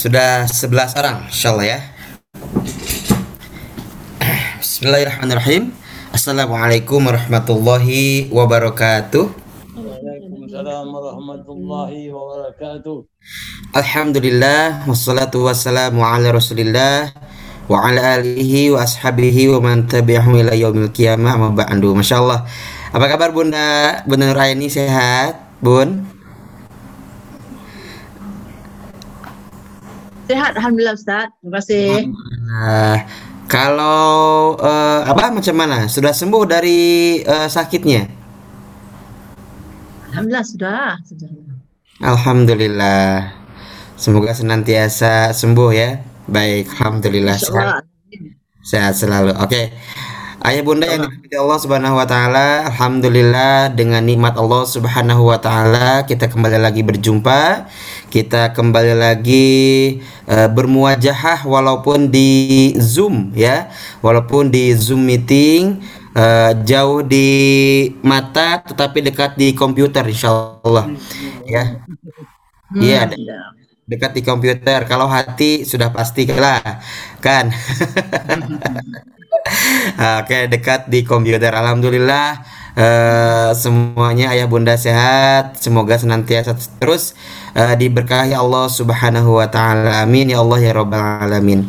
sudah 11 orang insyaallah ya. Bismillahirrahmanirrahim. Assalamualaikum warahmatullahi wabarakatuh. Waalaikumsalam warahmatullahi wabarakatuh. Alhamdulillah wassalatu wassalamu ala Rasulillah wa ala alihi wa ashabihi wa man tabi'ahum ila yaumil qiyamah amma ba'du. Masyaallah. Apa kabar Bunda? Bunda Nuraini sehat? Bun? Sehat Alhamdulillah Ustaz. Terima kasih. Nah, kalau eh, apa macam mana? Sudah sembuh dari eh, sakitnya? Alhamdulillah sudah. sudah. Alhamdulillah. Semoga senantiasa sembuh ya. Baik, alhamdulillah sehat, sehat selalu. Oke. Ayah bunda yang dirahmati Allah Subhanahu wa taala, alhamdulillah dengan nikmat Allah Subhanahu wa taala kita kembali lagi berjumpa. Kita kembali lagi eh, bermuajahah walaupun di Zoom ya. Walaupun di Zoom meeting eh, jauh di mata tetapi dekat di komputer insyaallah ya. Iya, Alhamdulillah. dekat di komputer. Kalau hati sudah pasti lah, kan? Oke, dekat di komputer. Alhamdulillah eh, semuanya ayah bunda sehat. Semoga senantiasa terus eh, diberkahi Allah Subhanahu wa taala. Amin ya Allah ya rabbal alamin.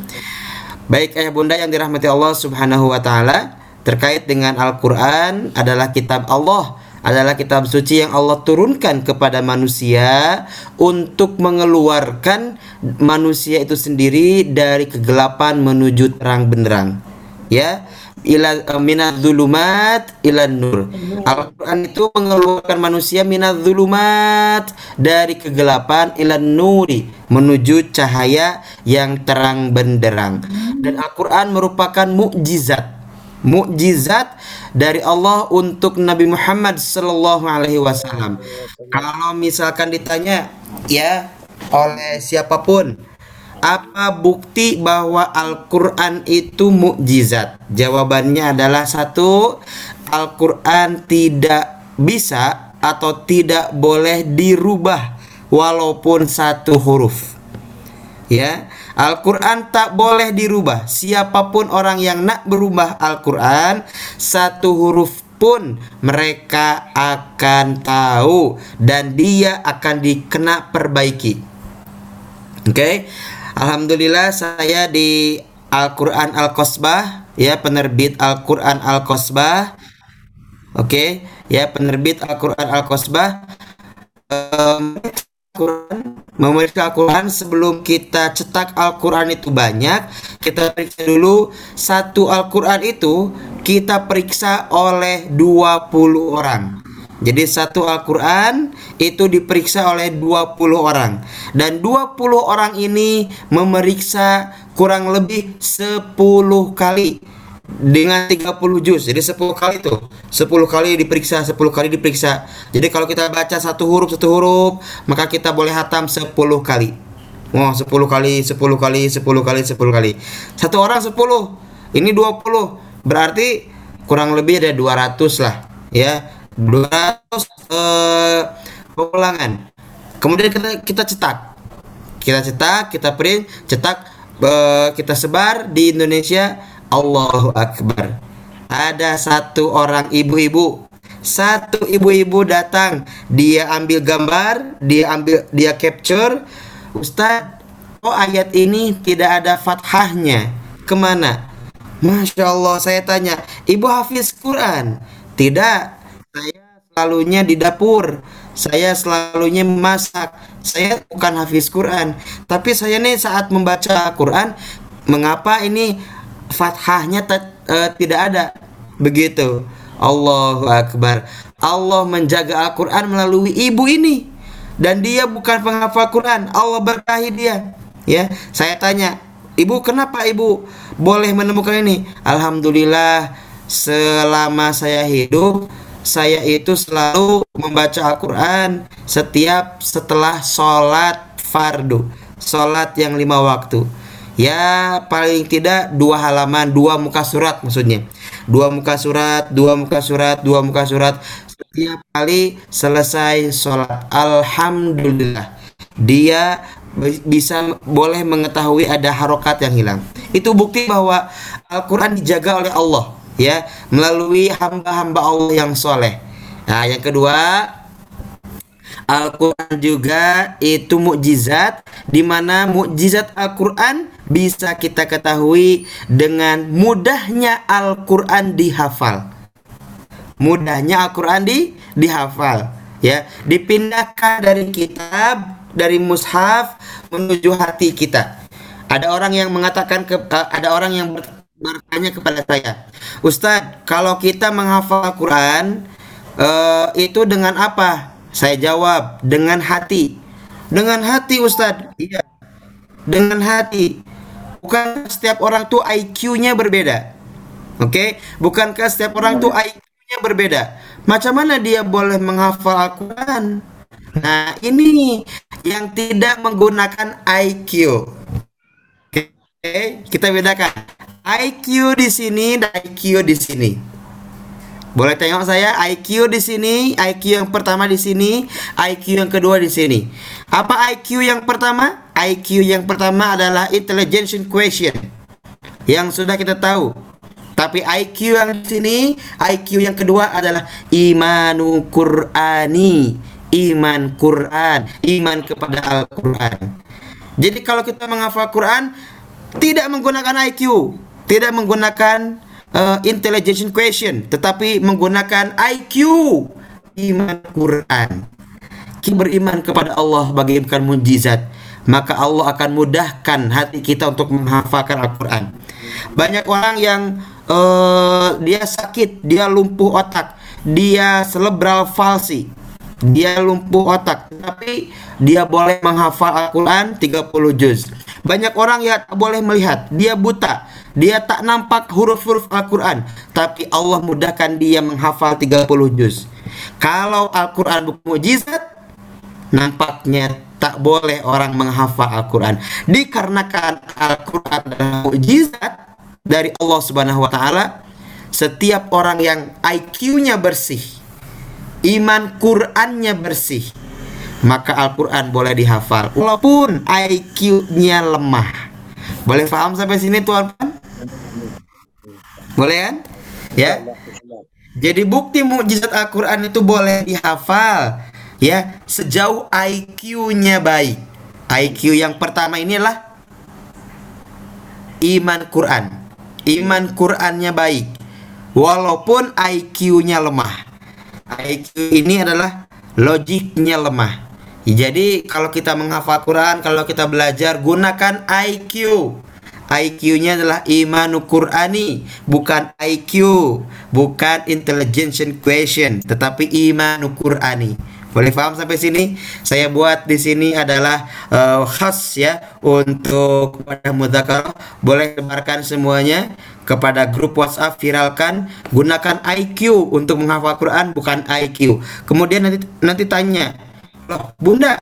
Baik ayah bunda yang dirahmati Allah Subhanahu wa taala, terkait dengan Al-Qur'an adalah kitab Allah adalah kitab suci yang Allah turunkan kepada manusia untuk mengeluarkan manusia itu sendiri dari kegelapan menuju terang benderang. Ya, ila minadz zulumat ila nur. Al-Qur'an itu mengeluarkan manusia minadz zulumat dari kegelapan ila nuri menuju cahaya yang terang benderang. Dan Al-Qur'an merupakan mukjizat mukjizat dari Allah untuk Nabi Muhammad Sallallahu Alaihi Wasallam. Kalau misalkan ditanya ya oleh siapa pun apa bukti bahwa Al-Quran itu mukjizat? Jawabannya adalah satu, Al-Quran tidak bisa atau tidak boleh dirubah walaupun satu huruf. Ya, Al-Quran tak boleh dirubah. Siapa pun orang yang nak berubah Al-Quran, satu huruf pun mereka akan tahu dan dia akan dikena perbaiki. Oke, Alhamdulillah saya di Al-Quran Al-Kosbah, ya penerbit Al-Quran Al-Kosbah. Oke, ya penerbit Al-Quran Al-Kosbah. Al-Quran memeriksa Al-Quran sebelum kita cetak Al-Quran itu banyak kita periksa dulu satu Al-Quran itu kita periksa oleh 20 orang jadi satu Al-Quran itu diperiksa oleh 20 orang. Dan 20 orang ini memeriksa kurang lebih 10 kali dengan 30 juz. Jadi 10 kali itu. 10 kali diperiksa 10 kali diperiksa. Jadi kalau kita baca satu huruf satu huruf maka kita boleh hatam 10 kali. Wah 10 kali 10 kali 10 kali 10 kali. Satu orang 10 ini 20 berarti kurang lebih ada 200 lah ya. 200 eh, pengulangan kemudian kita kita cetak. Kita cetak kita print cetak eh, kita sebar di Indonesia. Allahu Akbar. Ada satu orang ibu-ibu, satu ibu-ibu datang, dia ambil gambar, dia ambil dia capture, Ustadz, oh ayat ini tidak ada fathahnya, ke mana? Masya Allah, saya tanya, ibu hafiz Quran? Tidak, saya selalunya di dapur, saya selalunya memasak, saya bukan hafiz Quran, tapi saya nih saat membaca Quran, mengapa ini fathahnya eh, tidak ada? Begitu. Allahu Akbar. Allah menjaga Al-Quran melalui ibu ini. Dan dia bukan penghafal Quran. Allah berkahi dia. Ya saya tanya ibu kenapa ibu boleh menemukan ini? Alhamdulillah selama saya hidup saya itu selalu membaca Al-Quran setiap setelah sholat fardu sholat yang lima waktu. Ya paling tidak dua halaman dua muka surat maksudnya. Dua muka surat dua muka surat dua muka surat. Setiap kali selesai sholat alhamdulillah dia bi- bisa boleh mengetahui ada harokat yang hilang. Itu bukti bahwa Al-Qur'an dijaga oleh Allah ya melalui hamba-hamba Allah yang soleh. Nah, yang kedua Al-Quran juga itu mukjizat di mana mukjizat Al-Quran bisa kita ketahui dengan mudahnya Al-Quran dihafal. Mudahnya Al-Quran di dihafal ya, dipindahkan dari kitab dari mushaf menuju hati kita. Ada orang yang mengatakan ke, eh, ada orang yang bertanya kepada saya, Ustadz, kalau kita menghafal Al-Quran eh, itu dengan apa? Saya jawab dengan hati. Dengan hati Ustadz. Iya. Dengan hati. Bukan setiap orang tuh IQ-nya berbeda. Oke, bukankah setiap orang tuh IQ-nya berbeda? Macam mana dia boleh menghafal Al-Quran? Nah, ini yang tidak menggunakan IQ. Oke, kita bedakan. IQ di sini dan IQ di sini. Boleh tengok saya IQ di sini, IQ yang pertama di sini, IQ yang kedua di sini. Apa IQ yang pertama? IQ yang pertama adalah intelligence question yang sudah kita tahu. Tapi IQ yang di sini, IQ yang kedua adalah imanu Qur'ani, iman Quran, iman kepada Al-Quran. Jadi kalau kita menghafal Quran tidak menggunakan IQ, tidak menggunakan uh, intelligence question, tetapi menggunakan IQ iman Quran. Kita beriman kepada Allah bagaikan mujizat, maka Allah akan mudahkan hati kita untuk menghafalkan Al-Quran. Banyak orang yang uh, dia sakit, dia lumpuh otak, dia cerebral palsy, dia lumpuh otak, tapi dia boleh menghafal Al-Quran 30 juz. Banyak orang yang boleh melihat, dia buta, dia tak nampak huruf-huruf Al-Quran, tapi Allah mudahkan dia menghafal 30 juz. Kalau Al-Quran bukan mujizat, nampaknya tak boleh orang menghafal Al-Quran. Dikarenakan Al-Quran adalah mujizat dari Allah Subhanahu wa taala, setiap orang yang IQ-nya bersih, iman Qur'annya bersih, maka Al-Quran boleh dihafal walaupun IQ-nya lemah. Boleh paham sampai sini tuan? Boleh kan? Ya. Jadi bukti mukjizat Al-Quran itu boleh dihafal ya sejauh IQ-nya baik. IQ yang pertama inilah iman Quran. Iman Qurannya baik. Walaupun IQ-nya lemah. IQ ini adalah logiknya lemah. Jadi kalau kita menghafal Quran, kalau kita belajar gunakan IQ. IQ-nya adalah imanu Qur'ani, bukan IQ, bukan intelligence question, tetapi imanu Qur'ani. Boleh paham sampai sini? Saya buat di sini adalah uh, khas ya untuk kepada mudzakarah. Boleh sebarkan semuanya kepada grup WhatsApp viralkan gunakan IQ untuk menghafal Quran bukan IQ. Kemudian nanti nanti tanya, "Loh, Bunda,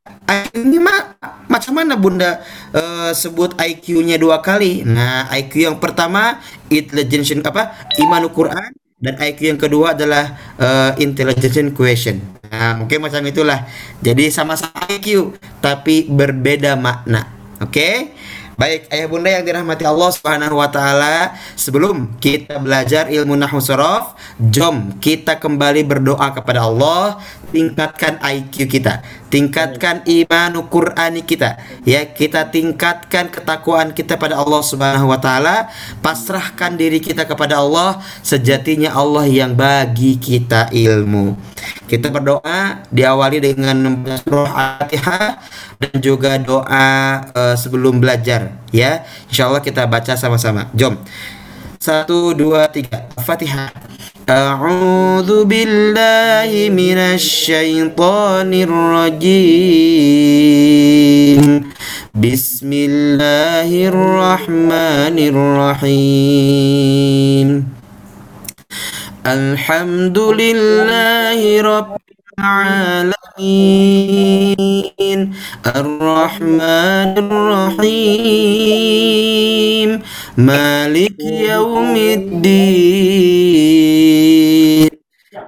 ini ma macam mana Bunda uh, sebut IQ-nya dua kali?" Nah, IQ yang pertama intelligence apa? Imanu Quran dan IQ yang kedua adalah uh, intelligence question. Nah, mungkin macam itulah. Jadi sama-sama IQ tapi berbeda makna. Oke? Baik, ayah bunda yang dirahmati Allah Subhanahu wa taala, sebelum kita belajar ilmu nahwu sorof, jom kita kembali berdoa kepada Allah, tingkatkan IQ kita, tingkatkan iman Qur'ani kita, ya, kita tingkatkan ketakwaan kita pada Allah Subhanahu wa taala, pasrahkan diri kita kepada Allah, sejatinya Allah yang bagi kita ilmu. Kita berdoa diawali dengan surah Al-Fatihah dan juga doa uh, sebelum belajar ya. Insyaallah kita baca sama-sama. Jom. Satu, dua, tiga. Fatihah. A'udzu billahi minasy syaithanir rajim. Bismillahirrahmanirrahim. الحمد لله رب العالمين الرحمن الرحيم. مالك يوم الدين.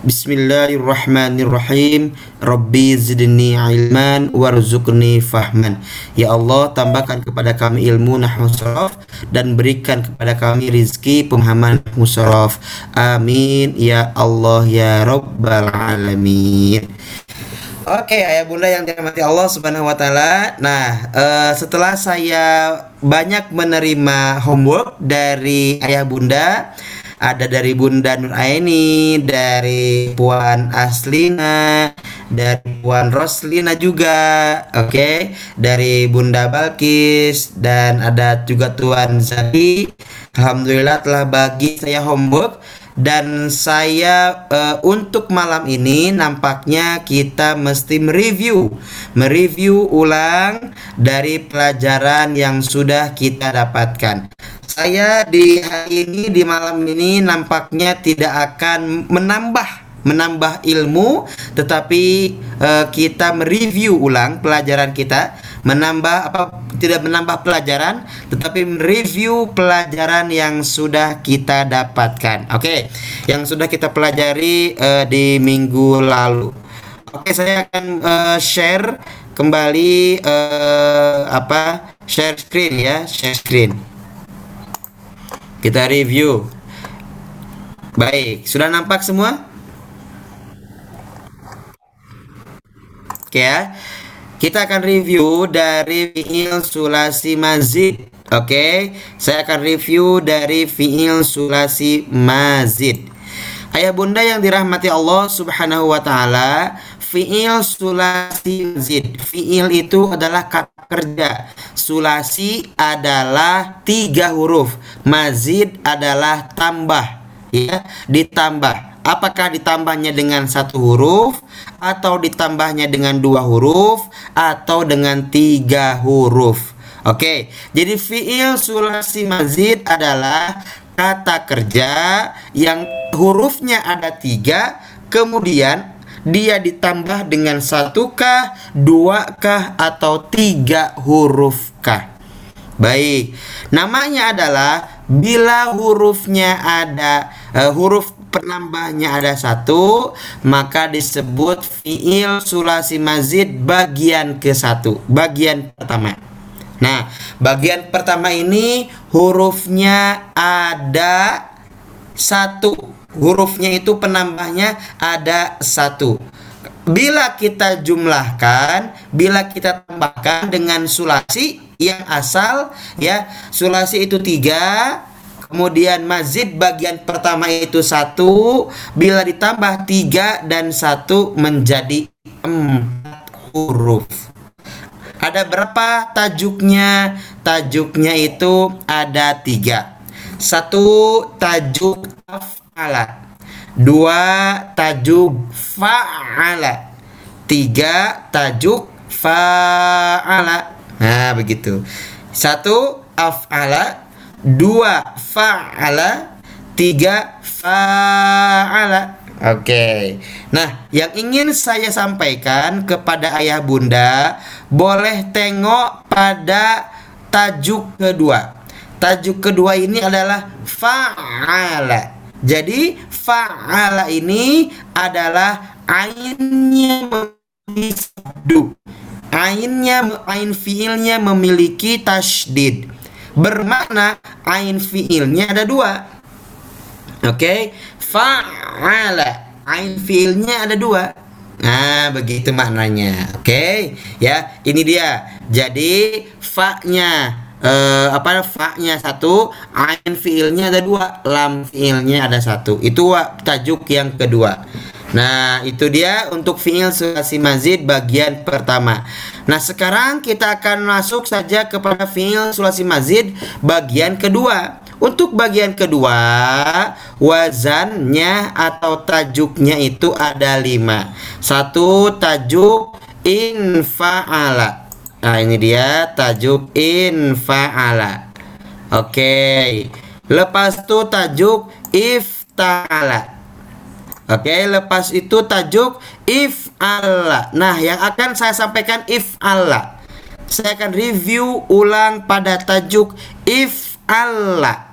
Bismillahirrahmanirrahim. Rabbi zidni ilman warzuqni fahman. Ya Allah tambahkan kepada kami ilmu nahwu Dan berikan kepada kami rizki pemahaman nahwu Amin. Ya Allah ya Rabbal Alamin. Oke, ayah bunda yang dirahmati Allah Subhanahu wa taala. Nah, uh, setelah saya banyak menerima homework dari ayah bunda, ada dari Bunda Nur Aini, dari Puan Aslina, dari Puan Roslina juga, oke, okay? dari Bunda Balkis dan ada juga Tuan Zaki. Alhamdulillah telah bagi saya homework dan saya uh, untuk malam ini nampaknya kita mesti mereview mereview ulang dari pelajaran yang sudah kita dapatkan saya di hari ini di malam ini nampaknya tidak akan menambah menambah ilmu tetapi uh, kita mereview ulang pelajaran kita. Menambah apa tidak menambah pelajaran tetapi mereview pelajaran yang sudah kita dapatkan. Oke okay. yang sudah kita pelajari uh, di minggu lalu. Oke okay, saya akan uh, share kembali uh, apa share screen ya share screen kita review. Baik, sudah nampak semua? Oke ya. Kita akan review dari fiil sulasi mazid. Oke, saya akan review dari fiil sulasi mazid. Ayah bunda yang dirahmati Allah Subhanahu wa taala, fiil sulasi mazid. Fiil itu adalah kata kerja. Sulasi adalah tiga huruf. Mazid adalah tambah. Ya, ditambah. Apakah ditambahnya dengan satu huruf atau ditambahnya dengan dua huruf atau dengan tiga huruf? Oke, jadi fiil sulasi mazid adalah kata kerja yang hurufnya ada tiga, kemudian dia ditambah dengan satu kah, dua kah, atau tiga huruf kah? Baik, namanya adalah bila hurufnya ada uh, huruf penambahnya ada satu, maka disebut fiil sulasi mazid bagian ke satu, bagian pertama. Nah, bagian pertama ini hurufnya ada satu hurufnya itu penambahnya ada satu. Bila kita jumlahkan, bila kita tambahkan dengan sulasi yang asal ya sulasi itu tiga kemudian mazid bagian pertama itu satu bila ditambah tiga dan satu menjadi empat huruf. Ada berapa tajuknya? Tajuknya itu ada tiga. Satu tajuk fa'ala. Dua tajuk fa'ala. Tiga tajuk fa'ala. Nah begitu. Satu af'ala. Dua fa'ala. Tiga fa'ala. Oke, okay. nah yang ingin saya sampaikan kepada ayah bunda, boleh tengok pada tajuk kedua. Tajuk kedua ini adalah fa'ala. Jadi fa'ala ini adalah ainnya memiliki Ainnya ain fiilnya memiliki tasdid. Bermakna ain fiilnya ada dua. Oke, okay? fa'ala ain fiilnya ada dua. Nah, begitu maknanya. Oke, okay? ya. Ini dia. Jadi fa-nya uh, apa fa-nya satu, ain fiilnya ada dua, lam fiilnya ada satu. Itu tajuk yang kedua. Nah, itu dia untuk fiil sulasi mazid bagian pertama. Nah, sekarang kita akan masuk saja kepada fiil sulasi mazid bagian kedua. Untuk bagian kedua, wazannya atau tajuknya itu ada lima. Satu tajuk infa'ala. Nah, ini dia tajuk in fa'ala. Oke. Lepas itu tajuk ifta'ala. Oke, lepas itu tajuk if Allah. Nah, yang akan saya sampaikan if Allah. Saya akan review ulang pada tajuk if Allah.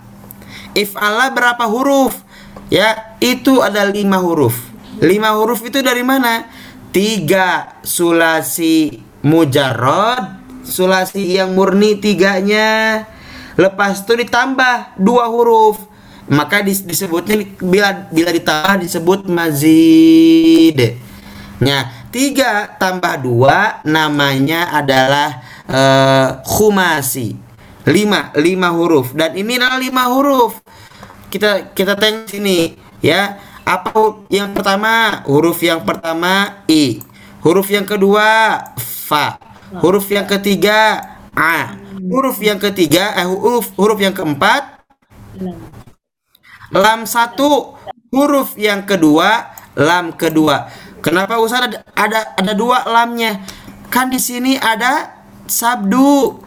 If Allah berapa huruf? Ya, itu ada lima huruf. Lima huruf itu dari mana? Tiga sulasi mujarrod, sulasi yang murni tiganya. Lepas itu ditambah dua huruf maka dis disebutnya bila bila ditambah disebut mazid. Nah, tiga tambah dua namanya adalah uh, khumasi. Lima, lima huruf dan ini adalah lima huruf. Kita kita tengok sini ya. Apa yang pertama? Huruf yang pertama i. Huruf yang kedua fa. Huruf yang ketiga a. Huruf yang ketiga eh huruf huruf yang keempat lam satu. Huruf yang kedua lam kedua. Kenapa usah ada ada, ada dua lamnya? Kan di sini ada sabdu.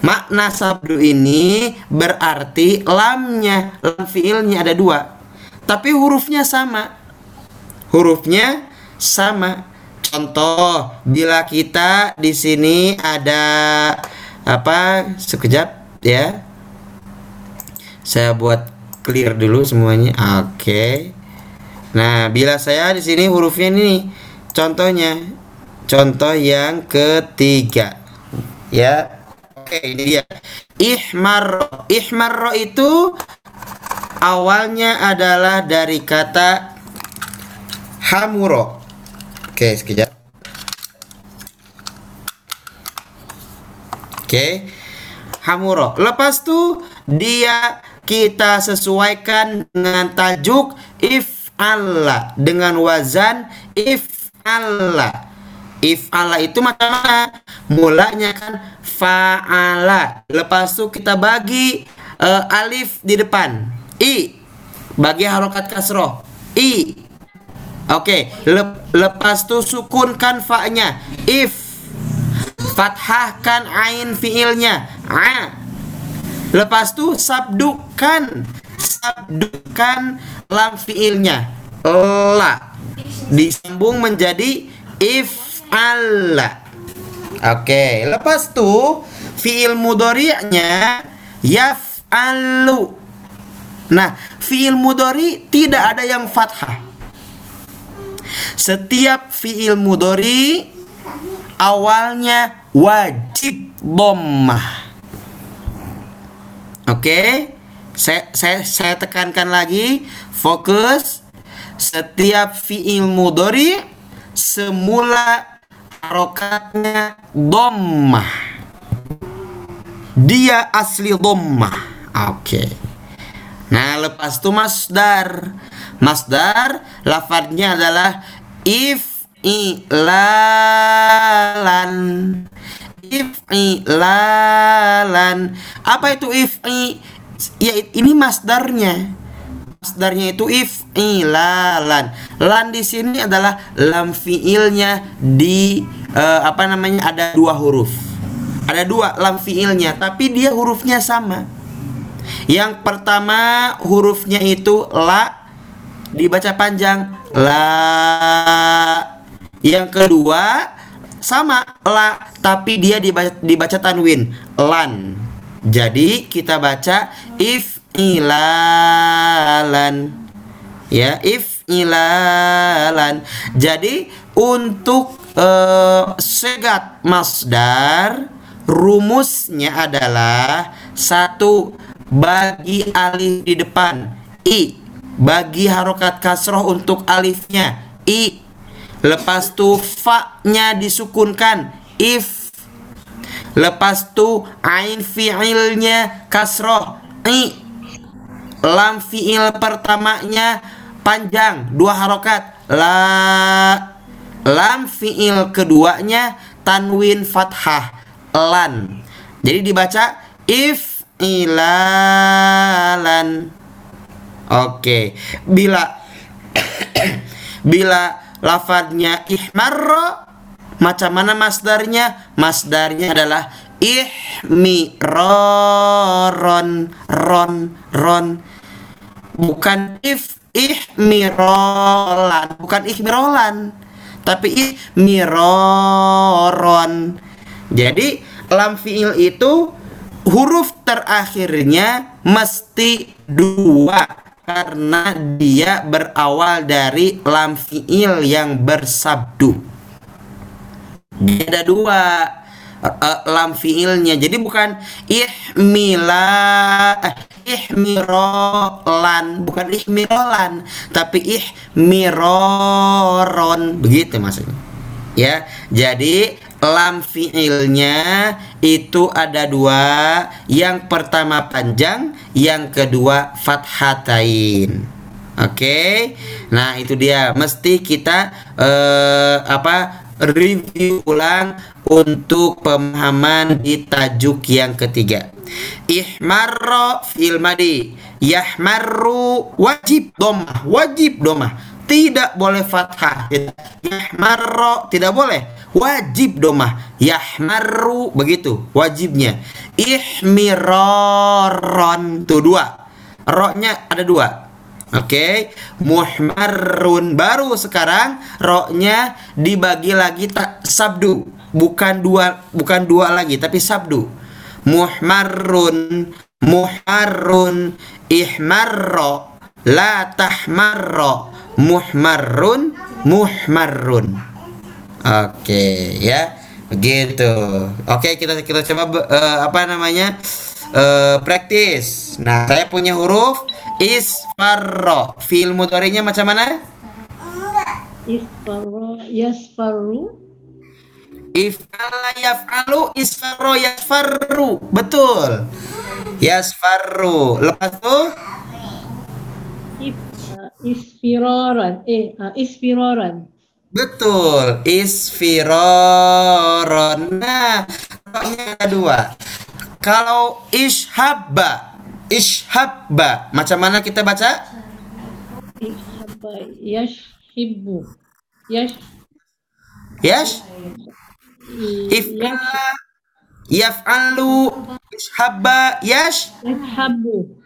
Makna sabdu ini berarti lamnya lam fiilnya ada dua. Tapi hurufnya sama. Hurufnya sama contoh bila kita di sini ada apa sekejap ya saya buat clear dulu semuanya. Oke. Okay. Nah, bila saya di sini hurufnya ini contohnya contoh yang ketiga. Ya. Oke, okay, ini dia. Ihmar. Ihmar itu awalnya adalah dari kata hamuro. Oke, sekejap. Oke. Hamuro. Lepas tuh dia kita sesuaikan dengan tajuk if Allah. Dengan wazan if Allah. If Allah itu macam mana? Mulanya kan fa'ala. Lepas itu kita bagi uh, alif di depan. I. Bagi harokat kasroh. I oke okay. Lep, lepas itu sukunkan fa-nya if fathahkan ain fiilnya a Lepas itu sabdukan sabdukan lam fiilnya la disambung menjadi if alla. Oke, lepas itu fiil mudori'nya yaf'alu. Nah, fiil mudori tidak ada yang fathah. Setiap fiil mudori awalnya wajib dhammah. Oke. Saya, saya saya tekankan lagi fokus setiap fiil mudhari semula harokatnya dhammah. Dia asli dhammah. Oke. Nah, lepas itu masdar. Masdar lafadznya adalah if ilalan if'ilalan. Apa itu if'i? Ya ini masdarnya. Masdarnya itu if'ilalan. Lan di sini adalah lam fiilnya di uh, apa namanya ada dua huruf. Ada dua lam fiilnya, tapi dia hurufnya sama. Yang pertama hurufnya itu la dibaca panjang la. Yang kedua sama la tapi dia dibaca, dibaca tanwin lan. Jadi kita baca if ilalan. Ya if ilalan. Jadi untuk uh, segat masdar rumusnya adalah satu bagi alif di depan. I. Bagi harokat kasroh untuk alifnya. I. Lepas tu fa-nya disukunkan. If. Lepas tu ain fi'ilnya kasroh. I. Lam fi'il pertamanya panjang. Dua harokat. La. Lam fi'il keduanya tanwin fathah. Lan. Jadi dibaca if ilalan. Oke, bila bila lafadznya ihmarro Macam mana masdarnya? Masdarnya adalah ihmiroron ron ron bukan if ihmirolan bukan ihmirolan tapi ihmiroron jadi lam fiil itu huruf terakhirnya mesti dua karena dia berawal dari lam fiil yang bersabdu. Ada dua uh, lam fiilnya. Jadi bukan ihmila eh, ihmirolan. Bukan ihmirolan tapi ihmiroron. Begitu maksudnya. Ya jadi lam fiilnya itu ada dua yang pertama panjang yang kedua fathatain oke nah itu dia mesti kita eh, apa review ulang untuk pemahaman di tajuk yang ketiga. Ihmarro fil madi. Yahmarru wajib domah, wajib domah. Tidak boleh fathah. Yahmarro tidak boleh. Wajib domah. Yahmarru begitu wajibnya. Ihmiroron tuh dua. Roknya ada dua Oke, okay. muhmarrun baru sekarang roknya dibagi lagi tak sabdu, bukan dua bukan dua lagi tapi sabdu. Muhmarrun, muharrun, ihmarro, la tahmarro, muhmarrun, muhmarrun. Oke, okay, ya. Begitu. Oke, okay, kita kita coba uh, apa namanya? Uh, praktis. Nah, saya punya huruf Isfarro. Fi'il mudhari'nya macam mana? Isfarro, yasfarru. If'ala yaf'alu, isfarro yasfarru. Betul. Yasfarru. Lepas tu? If, uh, isfiroran. Eh, uh, isfiroran. Betul. Isfiroron. Nah, ada dua. Kalau ishabba Ishabba. Macam mana kita baca? Ishabba. Yashhibu. Yash. Yash. If'ala. Yaf'alu. Ishabba. Yash. Yashabu.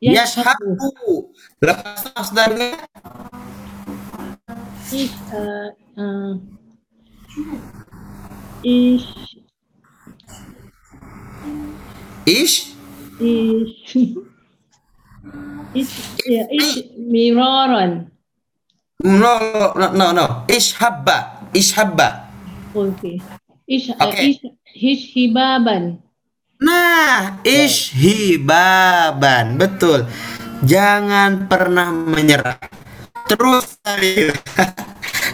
Yashabu. Lepas masdarnya. Ish. Uh, uh, ish. Ish. Ish. Ish. Ya, ish. Miraran. No, no, no, no. Ishabba. Ishabba. Okay. Ish. Uh, Okay. ish. Hishhibaban. Nah, ishibaban. Betul. Jangan pernah menyerah. Terus.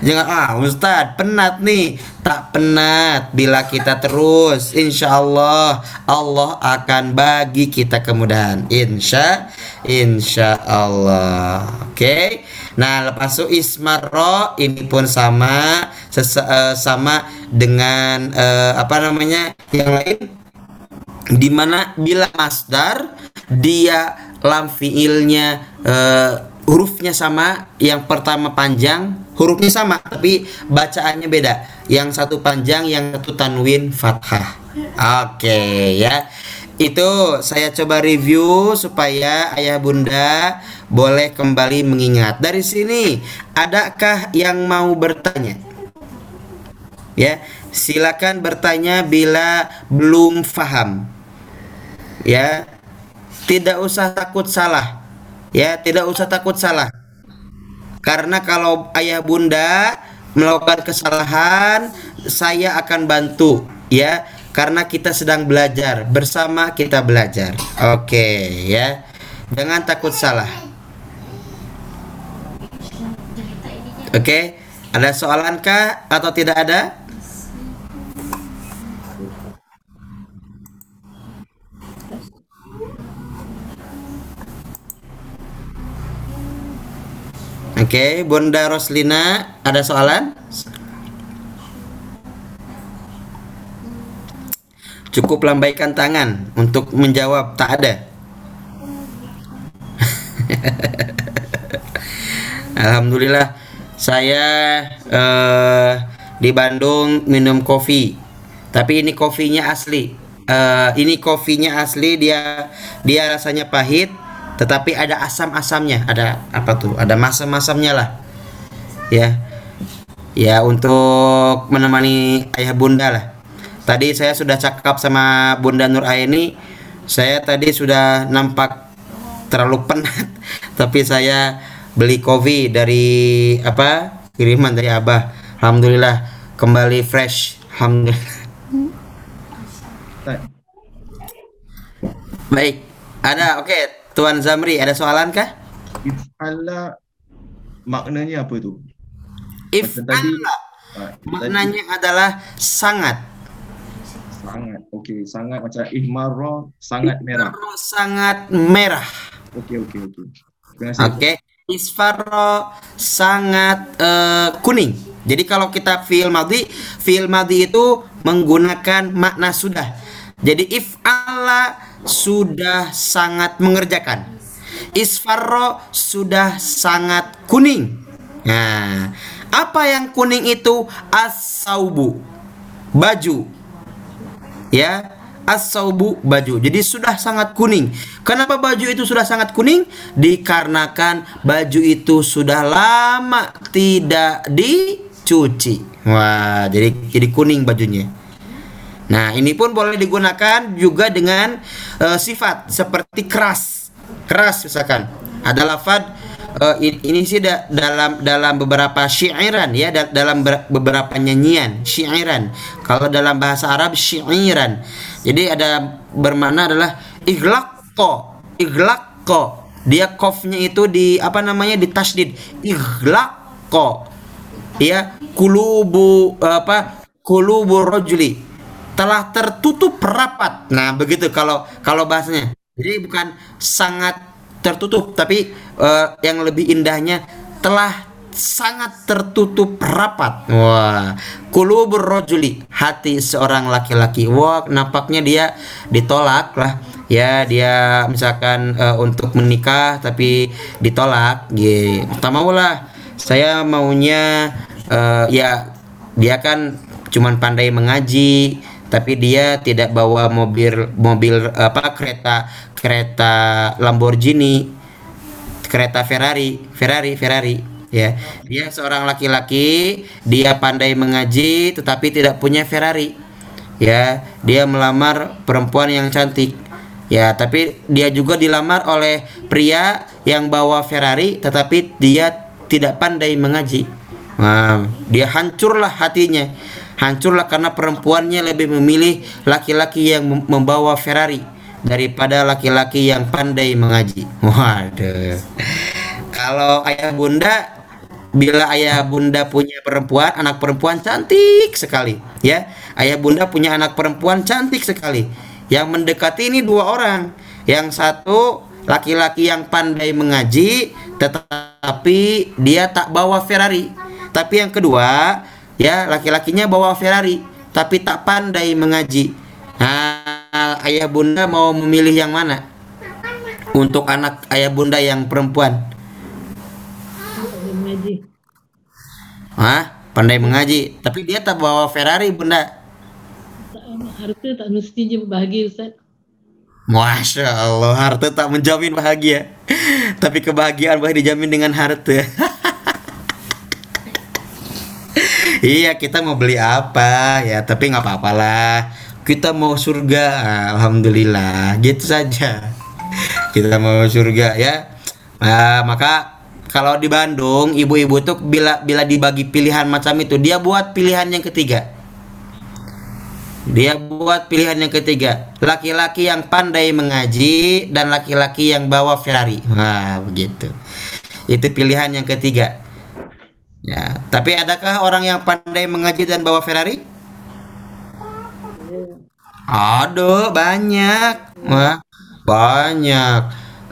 Jangan ah Ustadz penat nih. Tak penat Bila kita terus Insya Allah Allah akan bagi kita kemudahan. Insya Insya Allah. Oke? Nah lepas itu ismarro Ini pun sama sesa- eh, Sama dengan eh, Apa namanya Yang lain. Di mana bila masdar dia lam fiilnya eh, hurufnya sama yang pertama panjang hurufnya sama tapi bacaannya beda. Yang satu panjang yang satu tanwin fathah. Oke ya. Itu saya coba review supaya ayah bunda boleh kembali mengingat. Dari sini adakah yang mau bertanya? Ya silakan bertanya bila belum faham. Ya tidak usah takut salah ya tidak usah takut salah. Karena kalau ayah bunda melakukan kesalahan saya akan bantu ya. Karena kita sedang belajar bersama kita belajar. Oke ya. Jangan takut salah. Oke ada soalankah atau tidak ada Oke, Bunda Roslina, ada soalan? Cukup lambaikan tangan untuk menjawab, tak ada. Alhamdulillah, saya eh, di Bandung minum kopi. Tapi ini kopinya asli. Eh, ini kopinya asli dia dia rasanya pahit tetapi ada asam-asamnya, ada apa tuh? Ada masam-masamnya lah. Ya. Ya untuk menemani ayah bunda lah. Tadi saya sudah cakap sama Bunda Nur Aini. Saya tadi sudah nampak terlalu penat. Tapi saya beli kopi dari apa? Kiriman dari Abah. Alhamdulillah kembali fresh. Alhamdulillah. Ustaz, Baik. Ada oke, Tuan Zamri, ada soalan kah? if'ala maknanya apa tu? If tadi Allah, ah, tadi maknanya adalah sangat. sangat. Okey, sangat macam ihmarra sangat merah. Sangat merah. Okey, okey, okey. Terima kasih. Oke, isfarro sangat eh, kuning. Jadi kalau kita fi'il madhi, fi'il madhi itu menggunakan makna sudah. Jadi if Allah sudah sangat mengerjakan. Isfarro sudah sangat kuning. Nah, apa yang kuning itu? As-saubu. Baju ya as-saubu baju. Jadi sudah sangat kuning. Kenapa baju itu sudah sangat kuning? Dikarenakan baju itu sudah lama tidak dicuci. Wah, jadi jadi kuning bajunya. Nah, ini pun boleh digunakan juga dengan eh, sifat seperti keras. Keras misalkan. Ada lafad eh, in- ini sih da- dalam dalam beberapa syairan ya da- dalam ber- beberapa nyanyian syairan. Kalau dalam bahasa Arab syairan. Jadi ada bermakna adalah iglaqqa. Iglaqqa. Dia kofnya itu di apa namanya di tasdid. Iglaqqa ya kulubu apa kulubu rojuli telah tertutup rapat. Nah begitu kalau kalau bahasanya. Jadi bukan sangat tertutup tapi eh, yang lebih indahnya telah sangat tertutup rapat. Wah kulubur rojuli hati seorang laki-laki. Wah nampaknya dia ditolak lah. Ya dia misalkan eh, untuk menikah tapi ditolak gitu tak maulah. Saya maunya eh, ya dia kan cuman pandai mengaji tapi dia tidak bawa mobil mobil apa kereta kereta Lamborghini kereta Ferrari Ferrari Ferrari ya. Dia seorang laki-laki dia pandai mengaji tetapi tidak punya Ferrari ya. Dia melamar perempuan yang cantik ya. Tapi dia juga dilamar oleh pria yang bawa Ferrari tetapi dia tidak pandai mengaji. Nah, dia hancurlah hatinya hancurlah karena perempuannya lebih memilih laki-laki yang mem- membawa Ferrari daripada laki-laki yang pandai mengaji. Waduh. Kalau ayah bunda bila ayah bunda punya perempuan anak perempuan cantik sekali ya. Ayah bunda punya anak perempuan cantik sekali. Yang mendekati ini dua orang. Yang satu laki-laki yang pandai mengaji tetapi dia tak bawa Ferrari. Tapi yang kedua ya laki-lakinya bawa Ferrari tapi tak pandai mengaji nah ayah bunda mau memilih yang mana untuk anak ayah bunda yang perempuan mengaji. Hah? Pandai mengaji. Tapi dia tak bawa Ferrari, Bunda. Harta tak mesti bahagia Ustaz. Masya Allah, harta tak menjamin bahagia. Tapi kebahagiaan boleh dijamin dengan harta. iya, kita mau beli apa ya, tapi nggak apa-apalah. Kita mau surga, alhamdulillah. Gitu saja. Kita mau surga ya. Nah, maka kalau di Bandung, ibu-ibu tuh bila bila dibagi pilihan macam itu, dia buat pilihan yang ketiga. Dia buat pilihan yang ketiga, laki-laki yang pandai mengaji dan laki-laki yang bawa Ferrari. Wah, begitu. Itu pilihan yang ketiga. Ya, tapi adakah orang yang pandai mengaji dan bawa Ferrari? Ada banyak. Wah, banyak.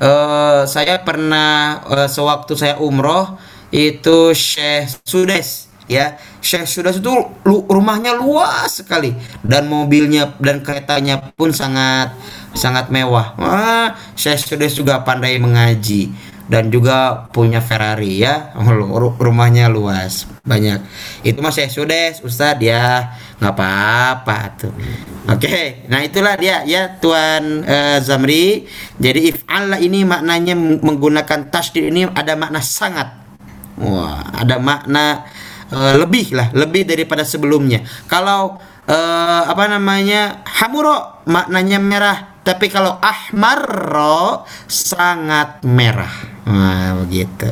Eh, saya pernah eh, sewaktu saya umroh itu Syekh Sudes ya Syekh Sudes itu lu- rumahnya luas sekali dan mobilnya dan keretanya pun sangat sangat mewah wah Syekh Sudes juga pandai mengaji dan juga punya Ferrari ya Ru- rumahnya luas banyak. Itu mas saya sudah Ustadz ya. Nggak apa-apa tuh. Oke nah itulah dia ya Tuan eh, Zamri. Jadi if Allah ini maknanya menggunakan tasdid ini ada makna sangat. Wah, ada makna eh, lebih lah, lebih daripada sebelumnya. Kalau eh, apa namanya hamuro maknanya merah, tapi kalau ahmarro sangat merah. Nah, begitu.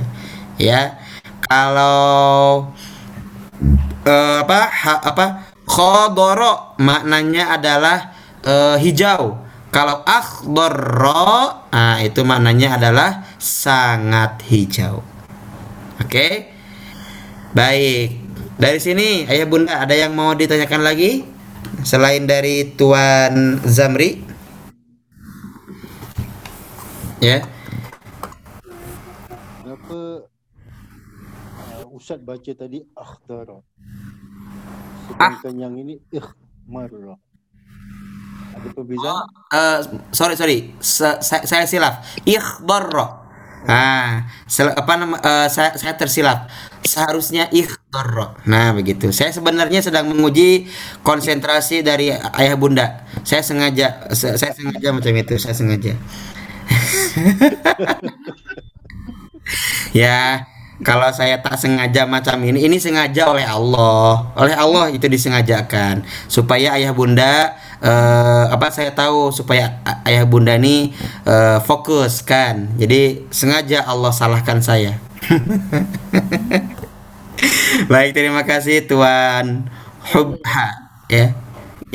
Ya. Kalau eh, apa ha- apa khodoro maknanya adalah eh, hijau. Kalau akhdorro, nah itu maknanya adalah sangat hijau. Oke. Baik. Dari sini Ayah Bunda ada yang mau ditanyakan lagi selain dari Tuan Zamri? Ya. Kenapa uh, Ustaz baca tadi akhdara sedangkan yang ini ikhmarra. Ada perbezaan? Eh, sorry sorry, Se- saya, saya silap. Ikhdarra. Ah, sel- apa nama eh, saya, saya tersilap. Seharusnya ikhdarra. Nah, begitu. Saya sebenarnya sedang menguji konsentrasi dari ayah bunda. Saya sengaja se- saya sengaja macam itu, saya sengaja. ya, kalau saya tak sengaja macam ini, ini sengaja oleh Allah. Oleh Allah itu disengajakan supaya ayah bunda eh, apa saya tahu supaya ayah bunda ini eh, fokus kan. Jadi sengaja Allah salahkan saya. Baik, terima kasih Tuan Hubha ya.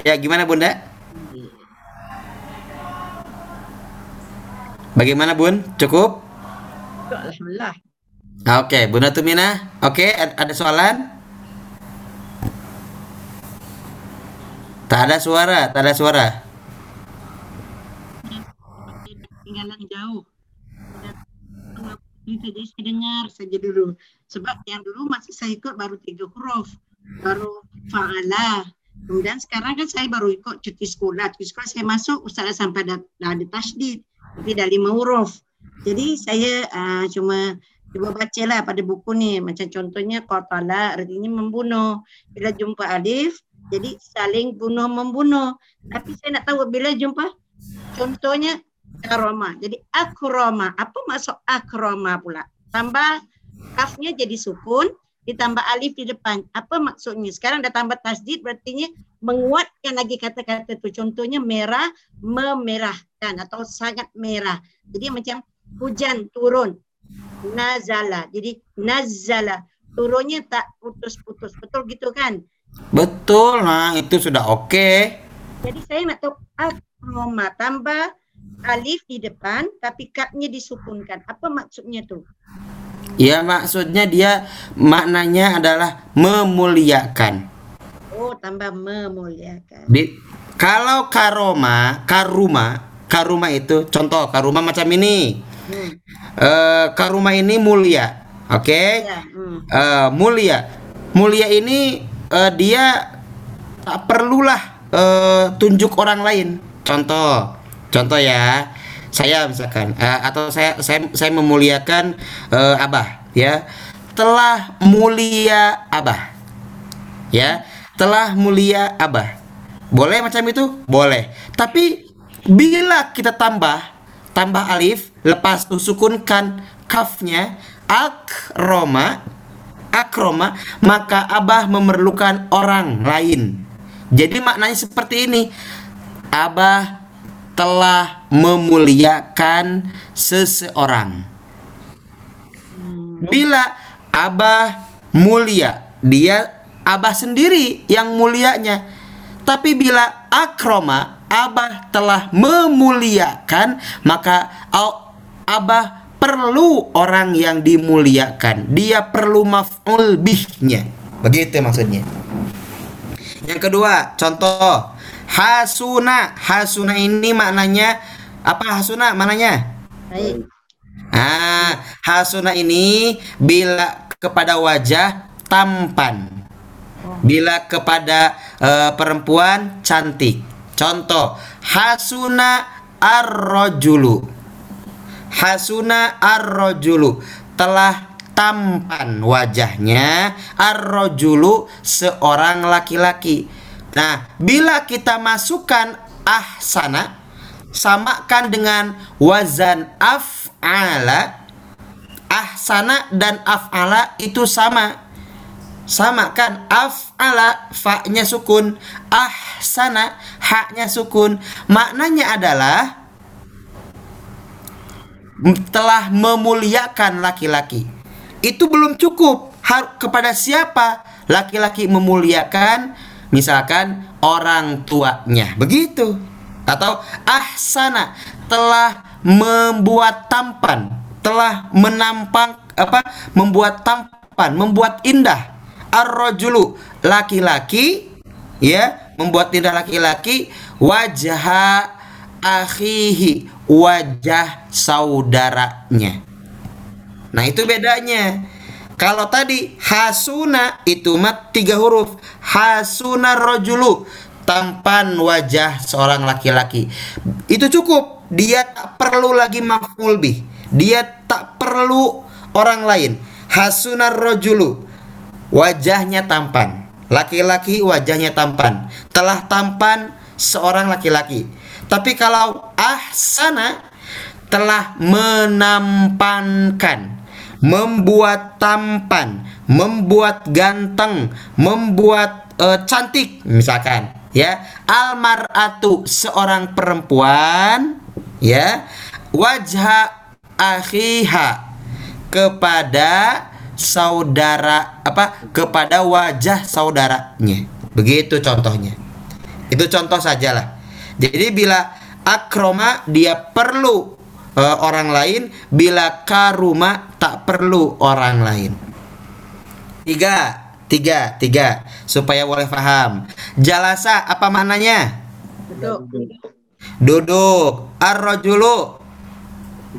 Ya, gimana Bunda? Bagaimana Bun? Cukup? Alhamdulillah. Ah, Oke, Bunda Tumina. Oke, ad- ada soalan? Tak ada suara, tak ada suara. tinggalan jauh. Itu jadi saya dengar saja dulu. Sebab yang dulu masih saya ikut baru tiga huruf. Baru fa'ala. Kemudian sekarang kan saya baru ikut cuti sekolah. Cuti sekolah saya masuk Ustazah sampai dah ada tasdid. Tapi dah lima huruf. Jadi saya uh, cuma cuba baca lah pada buku ni. Macam contohnya qatala artinya membunuh. Bila jumpa alif jadi saling bunuh membunuh. Tapi saya nak tahu bila jumpa contohnya akroma. Jadi akroma. Apa maksud akroma pula? Tambah kafnya jadi sukun, ditambah alif di depan. Apa maksudnya? Sekarang dah tambah tasdid berarti menguatkan lagi kata-kata itu. Contohnya merah, memerahkan atau sangat merah. Jadi macam hujan turun. Nazala. Jadi nazala. Turunnya tak putus-putus. Betul gitu kan? Betul, nah itu sudah oke. Jadi saya nak tahu akroma tambah alif di depan tapi kapnya disukunkan. Apa maksudnya tu? Ya maksudnya dia maknanya adalah memuliakan. Oh, tambah memuliakan. Di, kalau karoma, karuma, karuma itu contoh karuma macam ini. Hmm. Eh, karuma ini mulia, oke? Ya, hmm. Eh, mulia, mulia ini eh, dia tak perlulah eh, tunjuk orang lain. Contoh, contoh ya, saya misalkan eh, atau saya saya saya memuliakan eh, abah, ya, telah mulia abah, ya, telah mulia abah. Boleh macam itu? Boleh. Tapi bila kita tambah tambah alif, lepas tu sukunkan kafnya akroma akroma maka abah memerlukan orang lain. Jadi maknanya seperti ini. Abah telah memuliakan seseorang. Bila abah mulia, dia abah sendiri yang mulianya. Tapi bila akroma, abah telah memuliakan, maka abah perlu orang yang dimuliakan. Dia perlu maf'ul bihnya. Begitu maksudnya. Yang kedua, contoh hasuna. Hasuna ini maknanya apa hasuna maknanya? Baik. Ah, hasuna ini bila kepada wajah tampan. Bila kepada eh, perempuan cantik. Contoh, hasuna ar-rajulu. hasuna ar-rajulu telah tampan wajahnya ar-rajulu seorang laki-laki. Nah, bila kita masukkan ahsana samakan dengan wazan af'ala. Ahsana dan af'ala itu sama. Sama kan af'ala fa-nya sukun. Ahsana haknya sukun. Maknanya adalah telah memuliakan laki-laki. Itu belum cukup. Har- kepada siapa laki-laki memuliakan misalkan orang tuanya. Begitu. Atau ahsana telah membuat tampan telah menampang apa membuat tampan membuat indah. Ar-rajulu laki-laki ya membuat indah laki-laki. Wajah akhihi wajah saudaranya. Nah itu bedanya kalau tadi hasuna itu mah tiga huruf. Hasuna rojulu tampan wajah seorang laki-laki. Itu cukup. Dia tak perlu lagi maf'ul bih. Dia tak perlu orang lain. Hasuna rojulu wajahnya tampan. Laki-laki wajahnya tampan. Telah tampan seorang laki-laki. Tapi kalau ahsana telah menampankan membuat tampan membuat ganteng membuat eh, cantik misalkan ya. Almaratu seorang perempuan ya. Wajah akhiha kepada saudara apa kepada wajah saudaranya. Begitu contohnya. Itu contoh sajalah. Jadi bila akroma dia perlu eh, orang lain bila karuma tak perlu orang lain. Tiga tiga tiga supaya boleh paham jalasa apa maknanya? Duduk. duduk. Ar-rajulu.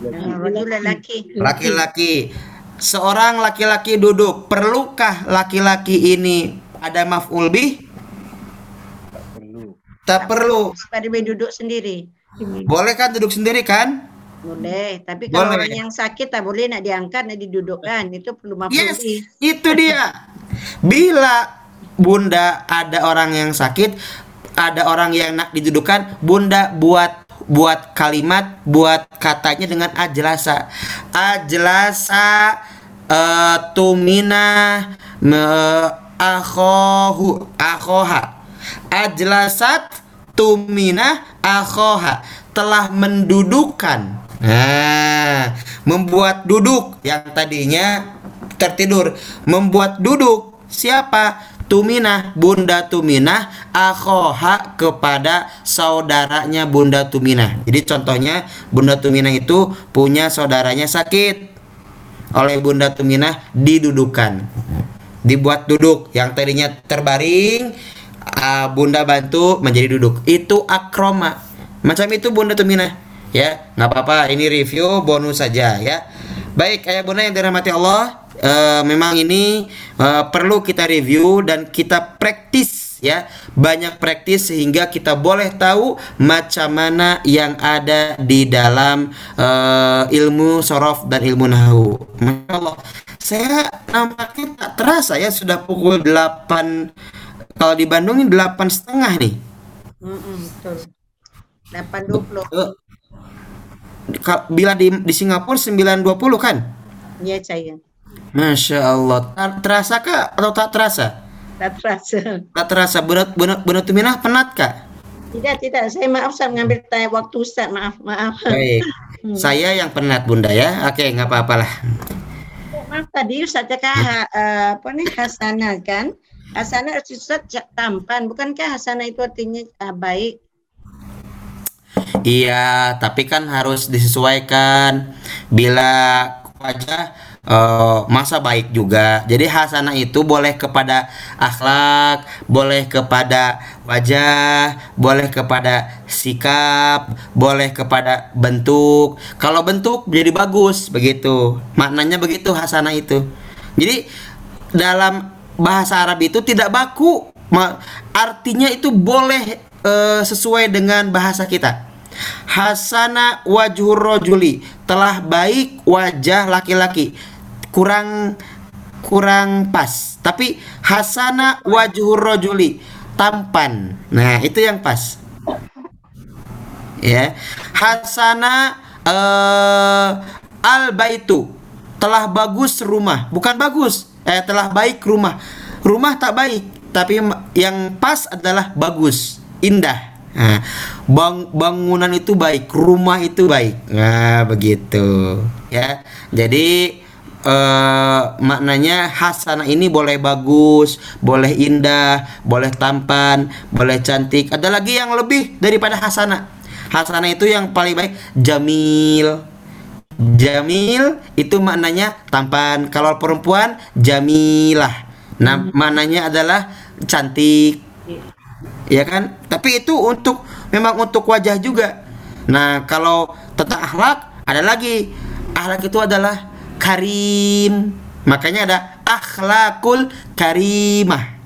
Yang rajul lelaki. laki-laki. Seorang laki-laki duduk perlukah laki-laki ini ada maf'ul bih? Perlu. Tak perlu. Pada dia duduk sendiri. boleh kan duduk sendiri kan Boleh. Tapi kalau Boleh. orang yang sakit tak boleh nak diangkat, nak didudukkan. Itu perlu maful yes itu dia bila bunda ada orang yang sakit ada orang yang nak didudukan bunda buat buat kalimat buat katanya dengan ajlasa ajlasa eh, tumina me, akhohu akhoha ajlasat tumina akhoha telah mendudukan nah membuat duduk yang tadinya tertidur. Membuat duduk siapa? Tuminah Bunda Tuminah akhoha kepada saudaranya Bunda Tuminah. Jadi contohnya Bunda Tuminah itu punya saudaranya sakit. Oleh Bunda Tuminah didudukan. Dibuat duduk yang tadinya terbaring ah, Bunda bantu menjadi duduk. Itu akroma. Macam itu Bunda Tuminah ya nggak apa-apa ini review bonus saja ya. Baik ayah bunda yang dirahmati Allah eh, memang ini eh, perlu kita review dan kita praktis ya. Banyak praktis sehingga kita boleh tahu macam mana yang ada di dalam eh, ilmu sorof dan ilmu nahu. Masya Allah. Saya nampaknya tak terasa ya sudah pukul 8 kalau di Bandung ini 8 setengah nih. Mm-mm, betul. 8.20. Eh, bila di, di Singapura 9.20 kan Ya saya. Masya Allah terasa kak atau tak terasa Tak terasa. tak terasa benar benar benar tuminah penat kak Tidak, tidak. Saya maaf Ustaz mengambil time waktu Ustaz. Maaf, maaf. baik saya yang penat bunda ya oke nggak apa-apalah Maaf tadi Ustaz cakap ha, uh, apa ni hasanah kan? Hasanah Ustaz tampan. Bukankah hasanah itu artinya uh, baik? Iya, tapi kan harus disesuaikan. Bila wajah eh, masa baik juga. Jadi hasanah itu boleh kepada akhlak, boleh kepada wajah, boleh kepada sikap, boleh kepada bentuk. Kalau bentuk jadi bagus begitu. Maknanya begitu hasanah itu. Jadi dalam bahasa Arab itu tidak baku. Artinya itu boleh eh, sesuai dengan bahasa kita. Hasana wajhur rojuli. Telah baik wajah laki-laki. Kurang kurang pas. Tapi hasana wajhur rojuli. Tampan. Nah itu yang pas. Ya. Hasana eh al baitu telah bagus rumah. Bukan bagus. Eh telah baik rumah. Rumah tak baik. Tapi yang pas adalah bagus. Indah. Nah, bang bangunan itu baik rumah itu baik nah begitu ya jadi eh maknanya hasanah ini boleh bagus, boleh indah, boleh tampan, boleh cantik. Ada lagi yang lebih daripada hasanah. Hasanah itu yang paling baik jamil. Jamil itu maknanya tampan. Kalau perempuan jamilah. Nah, maknanya adalah cantik. Ya kan? Tapi itu untuk memang untuk wajah juga. Nah, kalau tentang akhlak ada lagi. Akhlak itu adalah karim. Makanya ada akhlakul karimah.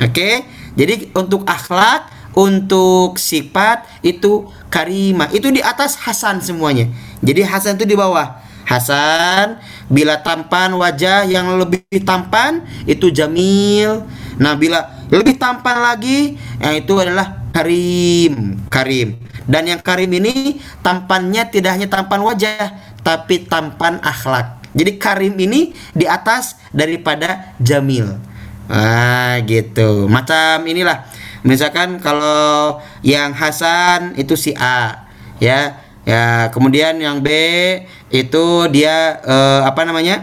Oke. Jadi untuk akhlak, untuk sifat itu karimah. Itu di atas hasan semuanya. Jadi hasan itu di bawah. Hasan bila tampan wajah yang lebih tampan itu jamil. Nah, bila lebih tampan lagi yang itu adalah karim, karim. Dan yang karim ini tampannya tidak hanya tampan wajah, tapi tampan akhlak. Jadi karim ini di atas daripada jamil. Ah, gitu. Macam inilah. Misalkan kalau yang Hasan itu si A, ya. Ya, kemudian yang B itu dia eh, apa namanya?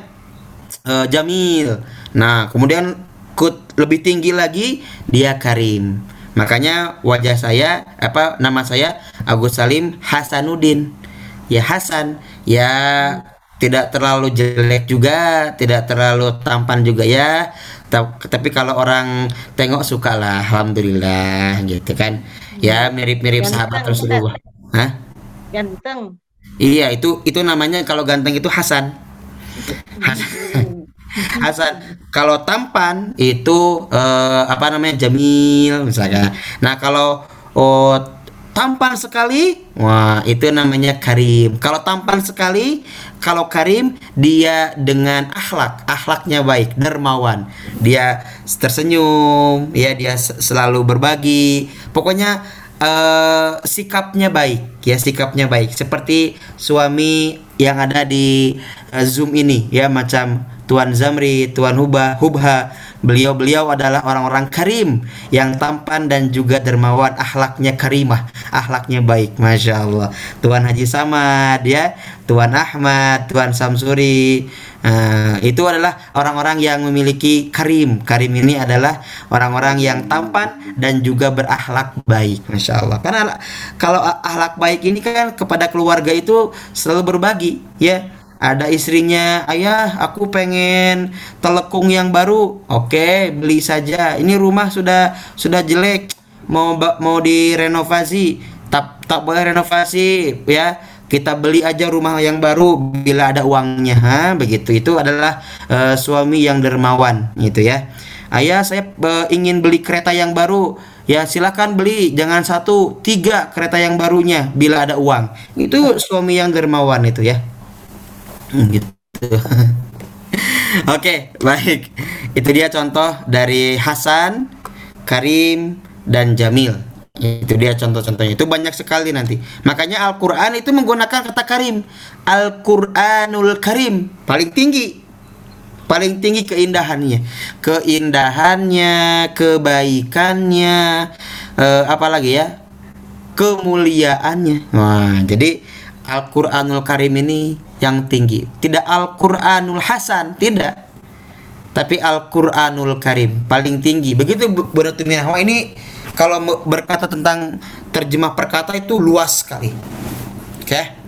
Eh, Jamil. Nah, kemudian kut lebih tinggi lagi dia Karim. Makanya wajah saya apa nama saya Agus Salim Hasanuddin. Ya Hasan, ya tidak terlalu jelek juga, tidak terlalu tampan juga ya. Ta- Tapi kalau orang tengok suka lah, alhamdulillah gitu kan. Ya mirip-mirip sahabat Rasulullah. Hah? Ganteng. Iya itu itu namanya kalau ganteng itu Hasan. Hasan. Hasan. Kalau tampan itu eh, apa namanya Jamil misalnya. Nah kalau oh, tampan sekali, wah itu namanya Karim. Kalau tampan sekali, kalau Karim dia dengan akhlak, akhlaknya baik, dermawan. Dia tersenyum, ya dia selalu berbagi. Pokoknya eh, sikapnya baik, ya sikapnya baik. Seperti suami yang ada di eh, Zoom ini, ya macam Tuan Zamri, Tuan Hubah, Hubha. Beliau-beliau adalah orang-orang karim yang tampan dan juga dermawan, akhlaknya karimah, akhlaknya baik, masya Allah. Tuan Haji Samad, ya, Tuan Ahmad, Tuan Samsuri, eh, itu adalah orang-orang yang memiliki karim. Karim ini adalah orang-orang yang tampan dan juga berakhlak baik, masya Allah. Karena kalau akhlak baik ini kan kepada keluarga itu selalu berbagi, ya ada istrinya ayah aku pengen telekung yang baru. Oke beli saja. Ini rumah sudah sudah jelek. Mau mau direnovasi. Tak tak boleh renovasi ya. Kita beli aja rumah yang baru bila ada uangnya ha? Begitu. Itu adalah eh, suami yang dermawan gitu ya. Ayah saya eh, ingin beli kereta yang baru. Ya silakan beli. Jangan satu tiga kereta yang barunya bila ada uang. Itu suami yang dermawan itu ya gitu. Oke, baik. Itu dia contoh dari Hasan, Karim, dan Jamil. Itu dia contoh-contohnya. Itu banyak sekali nanti. Makanya Al-Qur'an itu menggunakan kata Karim. Al-Qur'anul Karim paling tinggi. Paling tinggi keindahannya. Keindahannya, kebaikannya, eh, apa lagi ya? kemuliaannya. Wah, jadi Al-Qur'anul Karim ini yang tinggi. Tidak Al-Qur'anul Hasan, tidak. Tapi Al-Qur'anul Karim paling tinggi. Begitu Bu Bu Ratu Minah. Wah, ini kalau berkata tentang terjemah perkata itu luas sekali. Oke.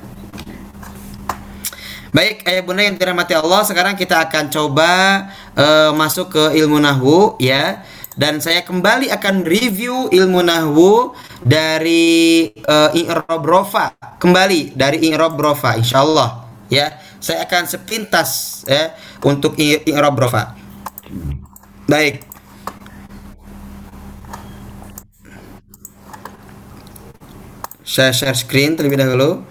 Baik, ayah bunda yang dirahmati Allah, sekarang kita akan coba eh, masuk ke ilmu nahwu ya. Dan saya kembali akan review ilmu nahwu dari eh, i'rab. Kembali dari i'rab rofa insyaallah ya. Saya akan sepintas ya untuk i'rab rofa. Baik. Saya share screen terlebih dahulu.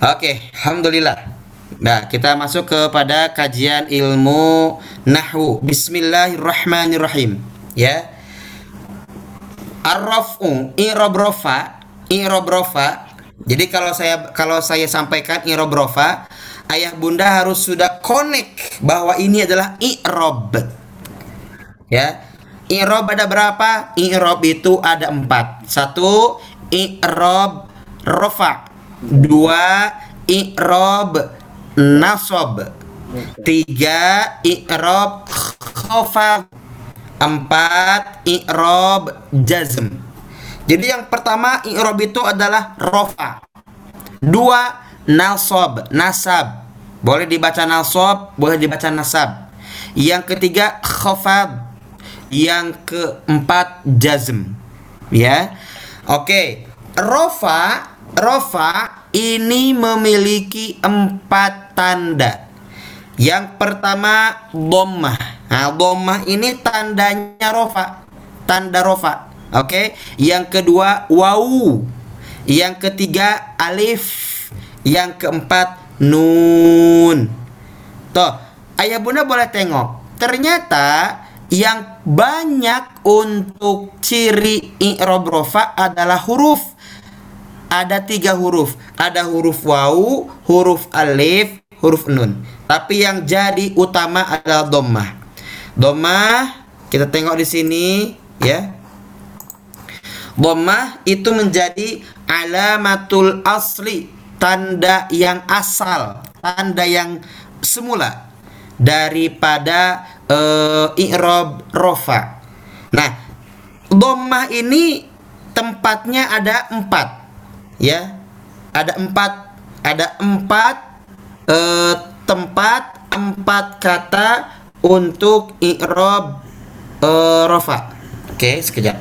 Oke, alhamdulillah. Nah, kita masuk kepada kajian ilmu nahwu. Bismillahirrahmanirrahim. Ya. Ar-raf'u i'rab rafa, i'rab rafa. Jadi kalau saya kalau saya sampaikan i'rab rafa, ayah bunda harus sudah connect bahwa ini adalah i'rab. Ya. I'rab ada berapa? I'rab itu ada empat. Satu, i'rab rafa. Dua, i'rab nasab. Tiga, i'rab khafad. Empat, i'rab jazm. Jadi yang pertama i'rab itu adalah rofa. Dua, nasab, nasab. Boleh dibaca nasab, boleh dibaca nasab. Yang ketiga khafad. Yang keempat jazm. Ya. Oke. Rofa, rofa ini memiliki empat tanda. Yang pertama dhammah. Nah, dhammah ini tandanya rofa. Tanda rofa. Oke. Yang kedua wawu. Yang ketiga alif. Yang keempat nun. Tuh, ayah bunda boleh tengok. Ternyata yang banyak untuk ciri i'rab rofa adalah huruf. Ada tiga huruf. Ada huruf wawu, huruf alif, huruf nun. Tapi yang jadi utama adalah dhammah. Dhammah kita tengok di sini ya. Dhammah itu menjadi alamatul asli, tanda yang asal, tanda yang semula daripada uh, i'rab rofa. Nah, dhammah ini tempatnya ada empat, ya, ada empat, ada empat uh, tempat, empat kata untuk i'rab uh, rofa. Oke, sekejap.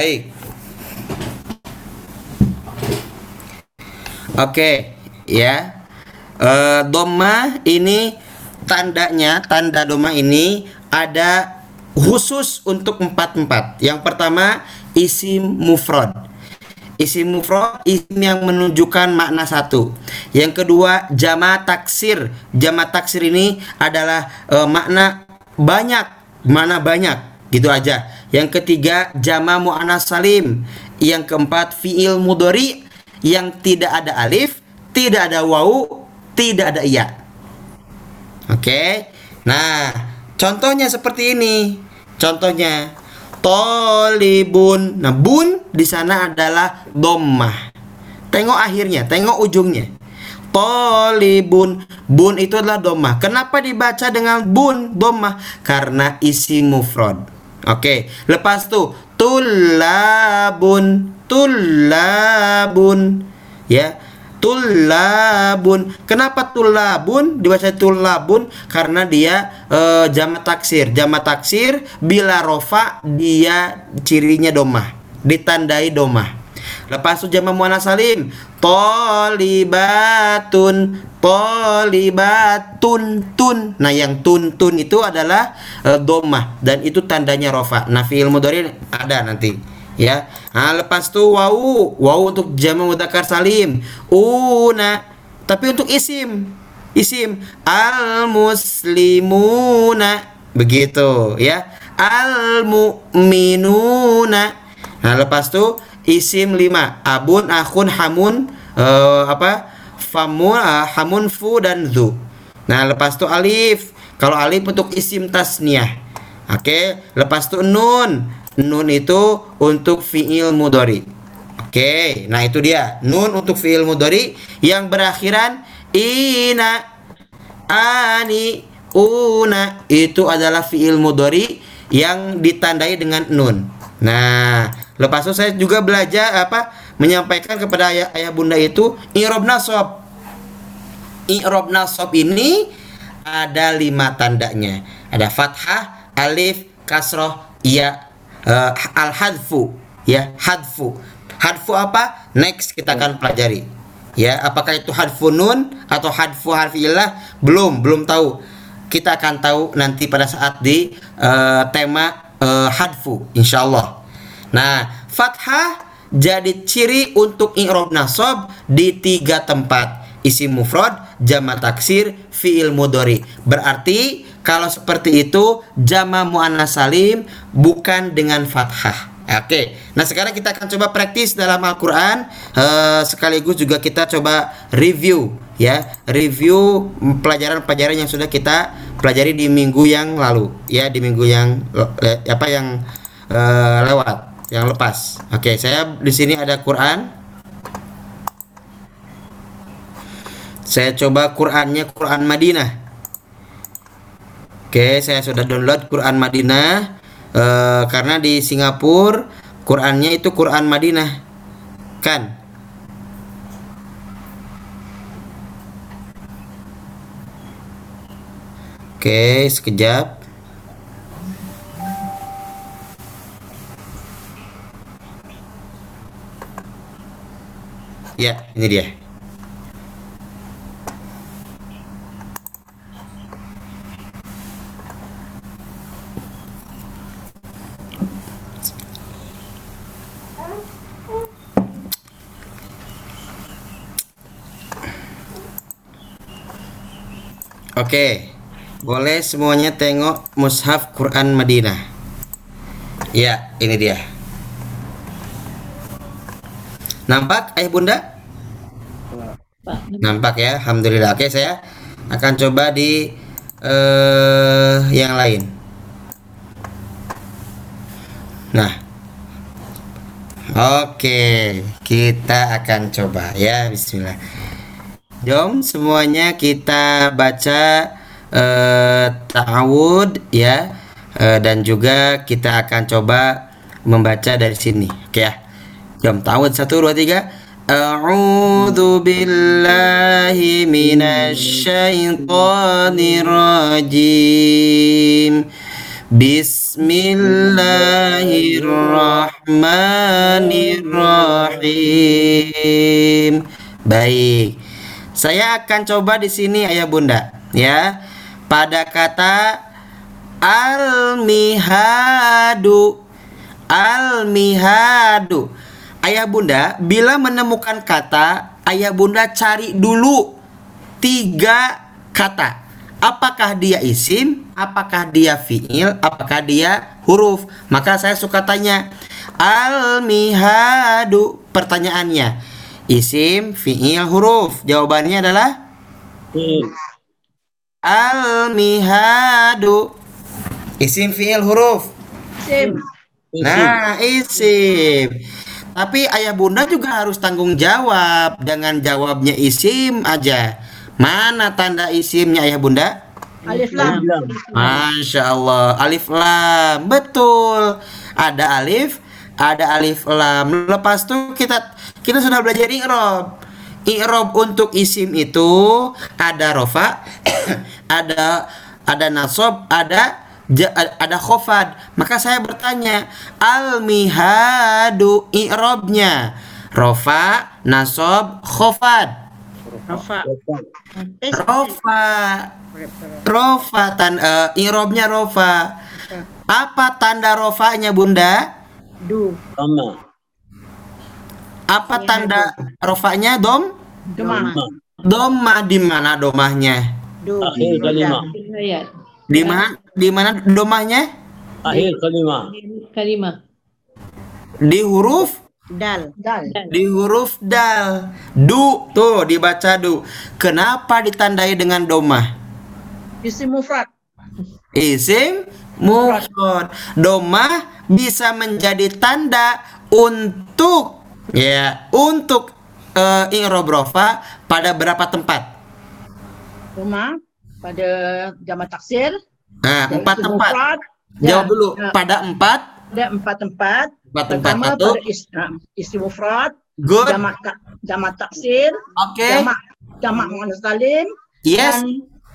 Baik. Oke, ya. Eh doma ini tandanya, tanda doma ini ada khusus untuk empat empat. Yang pertama isim mufrad. Isim mufrad isim yang menunjukkan makna satu. Yang kedua jama taksir. Jama taksir ini adalah eh, makna banyak, mana banyak gitu aja. Yang ketiga jama muannas salim. Yang keempat fiil mudori yang tidak ada alif, tidak ada wawu, tidak ada iya. Oke. Nah, contohnya seperti ini. Contohnya tolibun. Nah, bun di sana adalah dommah. Tengok akhirnya, tengok ujungnya. Tolibun Bun itu adalah domah Kenapa dibaca dengan bun domah? Karena isi mufrad Oke, lepas tuh tulabun, tulabun, ya, tulabun. Kenapa tulabun dibaca tulabun? Karena dia e, jama taksir. Jama taksir bila rofa dia cirinya domah, ditandai domah. Lepas itu jama muannas salim, tolibatun, tolibatun, tun. Nah, yang tun tun itu adalah e, domah dan itu tandanya rofa. Nah, fiil mudhari ada nanti ya. Nah, lepas itu wawu, wawu untuk jama mudzakkar salim. Una. Tapi untuk isim, isim al muslimuna begitu ya. Al mu'minuna. Nah, lepas itu isim lima. Abun akun hamun uh, apa? Famun uh, hamun fu dan zu. Nah lepas itu alif. Kalau alif untuk isim tasniah. Oke okay. lepas itu nun. Nun itu untuk fiil mudori oke okay. nah itu dia. Nun untuk fiil mudori yang berakhiran ina ani una. Itu adalah fiil mudori yang ditandai dengan nun Nah, lepas itu saya juga belajar apa menyampaikan kepada ayah, ayah bunda itu i'rab nasab. I'rab nasab ini ada lima tandanya. Ada fathah, alif, kasroh, ya, eh, al hadfu, ya hadfu. Hadfu apa? Next kita akan pelajari. Ya, apakah itu hadfu nun atau hadfu harfilah? Belum, belum tahu. Kita akan tahu nanti pada saat di eh, tema eh, hadfu, insyaallah. Nah, fathah jadi ciri untuk i'rab nasab di tiga tempat. Isim mufrad, jama taksir, fiil mudhari. Berarti kalau seperti itu jama muannas salim bukan dengan fathah. Oke, nah sekarang kita akan coba praktis dalam Al-Quran eh, Sekaligus juga kita coba review ya Review pelajaran-pelajaran yang sudah kita pelajari di minggu yang lalu Ya di minggu yang apa yang eh, lewat yang lepas. Oke, saya di sini ada Quran. Saya coba Qurannya Quran Madinah. Oke, saya sudah download Quran Madinah Eh, karena di Singapura Qurannya itu Quran Madinah. Kan? Oke, sekejap. Ya, ini dia. Oke, boleh semuanya tengok mushaf Quran Madinah. Ya, ini dia. Nampak ayah bunda? Pak. Nampak ya, alhamdulillah. Oke, saya akan coba di eh yang lain. Nah, oke, kita akan coba ya. Bismillah. Jom semuanya kita baca eh ta'awud ya Eh, dan juga kita akan coba membaca dari sini. Oke ya. Jom ta'awud satu dua tiga. A'udzu billahi minasyaitonir rajim. Bismillahirrahmanirrahim. Baik. Saya akan coba di sini ayah bunda ya. Pada kata al-mihadu. Al-mihadu. Ayah bunda, bila menemukan kata, ayah bunda cari dulu tiga kata. Apakah dia isim, apakah dia fiil, apakah dia huruf. Maka saya suka tanya, al-mihadu. Pertanyaannya, isim, fiil, huruf. Jawabannya adalah fiil, al-mihadu. Isim, fiil, huruf. isim, Nah, isim. Tapi ayah bunda juga harus tanggung jawab. Jangan jawabnya isim aja. Mana tanda isimnya ayah bunda? Alif lam, lam. Masya Allah. Alif lam. Betul. Ada alif, ada alif lam. Lepas itu kita kita sudah belajar i'rab. I'rab untuk isim itu ada rofa, ada ada nasab, ada ada khofad. Maka saya bertanya, al mihadu i'rabnya rofa, nasab, khofad. Rafa. Rofa. Rofa tan eh, i'rabnya rofa. Apa tanda rofanya Bunda? Du. Apa tanda rofanya dom? Duma. sama, Doma di mana domahnya? Du. akhir kalimah. Di mana di mana domahnya? akhir kalimah, Kalimah. Di huruf Dal. Dal. di huruf dal. Du tuh dibaca du. Kenapa ditandai dengan domah? Isim mufrad. Isim mufrad. Domah bisa menjadi tanda untuk ya untuk eh, i'rab rofa pada berapa tempat? rumah pada jamaah taksir Nah, empat tempat. mufrad, Jawab Ya, dulu. ya. Pada empat Ada empat tempat. Empat tempat Pertama satu. pada is, uh, isi mufrad, Good. jamak ka- jamak taksir, Oke. jamak jamak muannas salim Yes. dan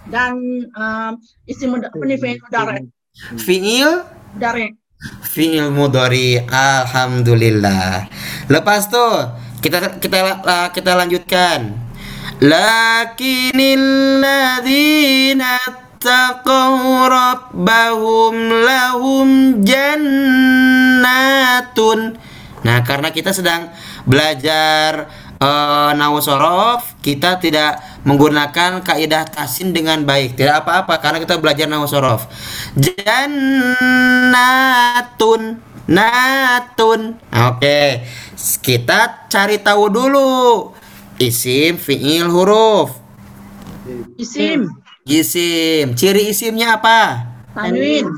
dan um, isi mud- apa ni fi'il Fiil fiil mudhari. Alhamdulillah. Lepas tuh kita kita kita lanjutkan. Lakinil ladzina taqaw rabbahum lahum jannatun. Nah, karena kita sedang belajar eh, nahu sorof, kita tidak menggunakan kaidah tasin dengan baik. Tidak apa-apa karena kita belajar nahu sorof. Jannatun, natun. Oke, kita cari tahu dulu isim, fiil, huruf. isim Isim, ciri isimnya apa? tanwin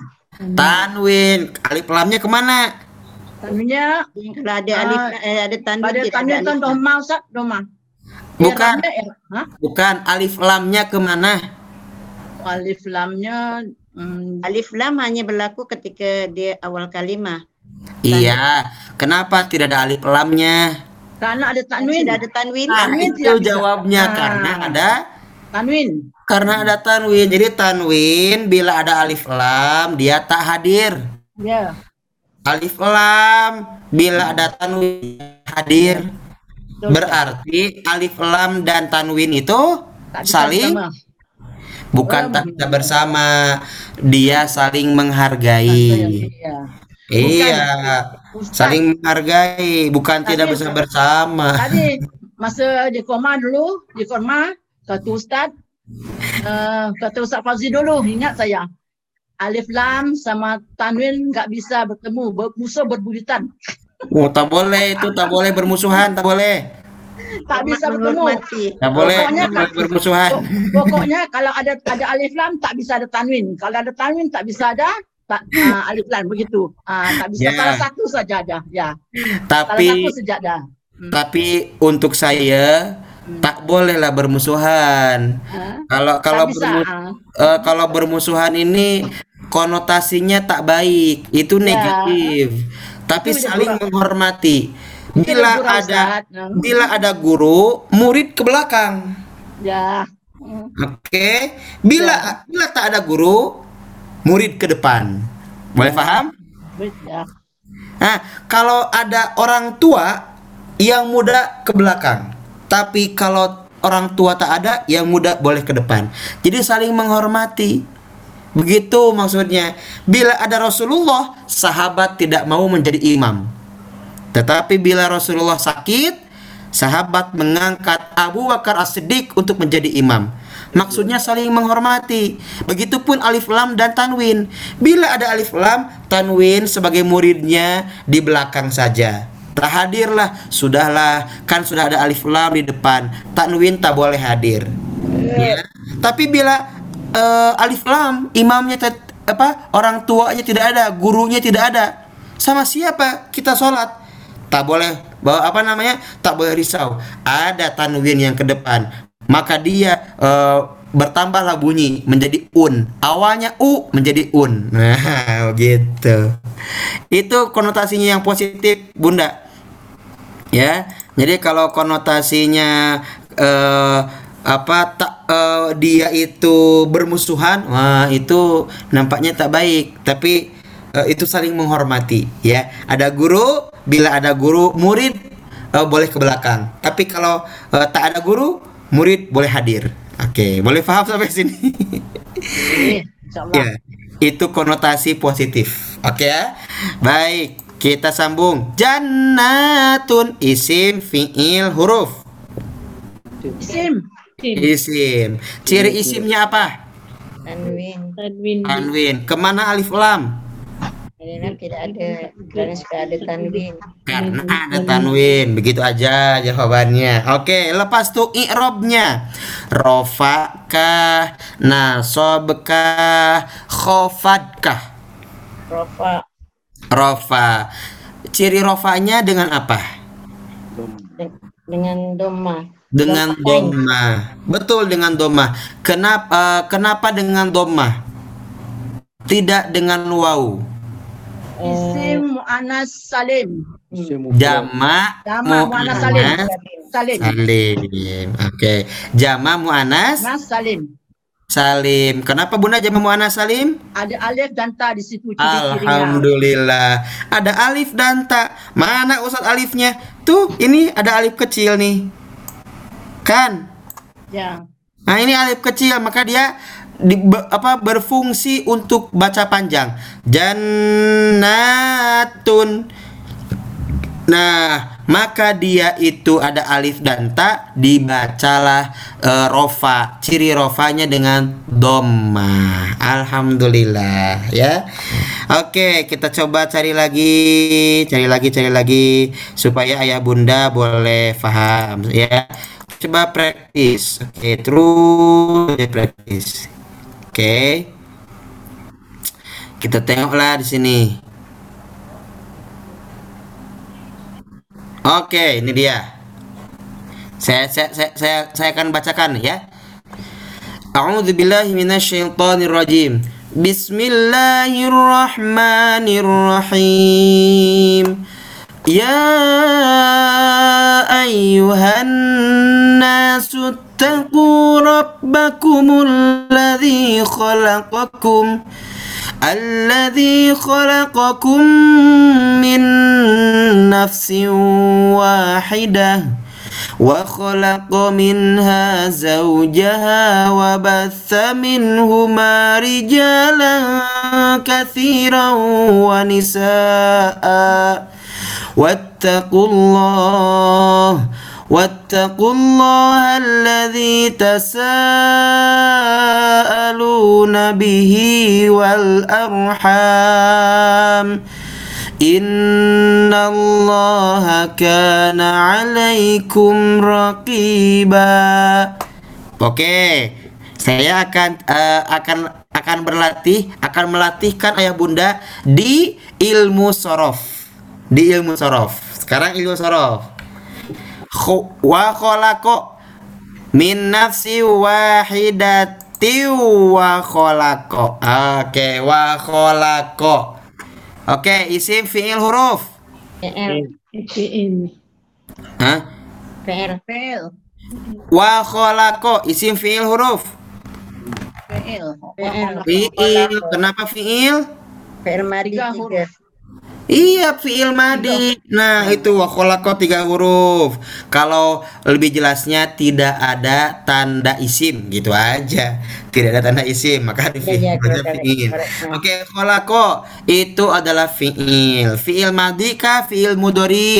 Tanwin, alif lamnya ke mana? Tanwinnya Kalau ada Ah, alif eh, ada tidak ada tanwin kan alif. doma Ustaz doma Bukan, i'rab. Hah? bukan alif lamnya ke mana? alif lamnya hmm, Alif lam hanya berlaku ketika dia awal kalimah. Iya, kenapa tidak ada alif lamnya? karena ada tanwin Tidak ada tanwin. Nah, Tanwin itu tidak bisa. jawabnya Ah. karena ada tanwin karena ada tanwin. Jadi tanwin bila ada alif lam dia tak hadir. ya Alif lam bila ada tanwin hadir. Berarti alif lam dan tanwin itu saling bukan tak bisa bersama, dia saling menghargai. Iya. Iya, saling menghargai, bukan Tadi tidak bisa bersama. tadi masa di koma dulu di koma kata Ustaz. Uh, kata Ustaz Fazli dulu ingat saya alif lam sama tanwin nggak bisa bertemu ber, musuh berbuyutan Oh, tak boleh itu, tak boleh bermusuhan, tak boleh. tak bisa bertemu. Tak boleh, Pokoknya tak boleh bermusuhan. Pok- pokoknya kalau ada ada alif lam tak bisa ada tanwin kalau ada tanwin tak bisa ada tak, uh, alif lam begitu uh, tak bisa Ya. salah satu saja ada ya salah Tapi satu saja ada tapi untuk saya tak bolehlah bermusuhan. Ha? Kalau kalau bermu- eh, kalau bermusuhan ini konotasinya tak baik, itu Ya. negatif. Tapi Itu saling menghormati. Bila ada. Hmm. bila ada guru, murid ke belakang. ya. Oke. Bila bila tak ada guru, murid ke depan. Boleh paham? ya Nah, kalau ada orang tua yang muda ke belakang, tapi kalau orang tua tak ada, yang muda boleh ke depan. Jadi saling menghormati. Begitu maksudnya. Bila ada Rasulullah, sahabat tidak mau menjadi imam. Tetapi bila Rasulullah sakit, sahabat mengangkat Abu Bakar As-Siddiq untuk menjadi imam. Maksudnya saling menghormati. Begitupun alif lam dan tanwin. Bila ada alif lam, tanwin sebagai muridnya di belakang saja. Tak hadirlah, sudahlah. Kan sudah ada alif lam di depan. Tanwin tak boleh hadir. Ya. Tapi bila eh, alif lam imamnya apa orang tuanya tidak ada, gurunya tidak ada. Sama siapa kita sholat? Tak boleh bawa apa namanya? Tak boleh risau. Ada tanwin yang ke depan. Maka dia eh, bertambahlah bunyi menjadi un. Awalnya u menjadi un. Nah, begitu. Itu konotasinya yang positif, Bunda ya jadi kalau konotasinya eh, apa tak eh, dia itu bermusuhan wah itu nampaknya tak baik tapi eh, itu saling menghormati ya ada guru bila ada guru murid eh, boleh ke belakang tapi kalau eh, tak ada guru murid boleh hadir oke boleh paham sampai sini Ini, insyaallah Ya, itu konotasi positif. Oke ya. Baik, kita sambung. Jannatun isim fiil huruf. isim Isim. Ciri isimnya apa? Tanwin Tanwin. Tanwin. Ke mana alif lam? karena tidak ada karena sudah ada tanwin Karena ada tanwin. Begitu aja jawabannya. Oke, lepas tuh i'robnya. Rofakah, nasobkah, khofadkah. rofa Rofa. Ciri rofanya dengan apa? de- dengan doma dengan doma betul dengan doma kenapa eh, kenapa dengan doma tidak dengan waw Isim mu'anas salim. Jama Jama mu'anas salim. muannas Salim. salim. Oke. Jama muannas Mu'anas salim. salim. Kenapa Bunda jama muannas salim? Ada alif dan ta di situ ciri-cirinya. Alhamdulillah. Ada alif dan ta. Mana Ustaz alifnya? Tuh, ini ada alif kecil nih. Kan? Ya. Nah, ini alif kecil, maka dia di, be- apa berfungsi untuk baca panjang. Jannatun. Nah, maka dia itu ada alif dan ta dibacalah eh, rofa. Ciri rofanya dengan doma. Alhamdulillah ya. Oke, kita coba cari lagi, cari lagi, cari lagi supaya ayah bunda boleh paham ya. Coba praktis. Oke, terus praktis. Oke. Kita tengoklah di sini. Oke, ini dia. Saya saya saya saya, saya akan bacakan ya. A'udzu billahi minasyaitonir rajim. Bismillahirrahmanirrahim. Ya ayyuhan nasu اتقوا ربكم الذي خلقكم الذي خلقكم من نفس واحدة وخلق منها زوجها وبث منهما رجالا كثيرا ونساء. واتقوا الله واتقوا الله الذي تساءلون به والأرحام إن الله كان عليكم رقيبا Oke, saya akan eh, akan akan berlatih, akan melatihkan ayah bunda di ilmu sorof, di ilmu sorof. Sekarang ilmu sorof. Wa kholako min nafsi wahidati wa kholako. Oke, wa kholako. Oke, isim fiil huruf. PN. Hah? PL, Fail. Wa kholako isim fiil huruf. Fail. PL, Fiil, kenapa fiil? PL mari tiga. huruf. Iya, fiil madi. Nah, itu wa kholako tiga huruf. Kalau lebih jelasnya tidak ada tanda isim, gitu aja. Tidak ada tanda isim, maka Iya, iya, fiil. Oke, kholako itu adalah fiil. Fiil madi kah fiil mudori?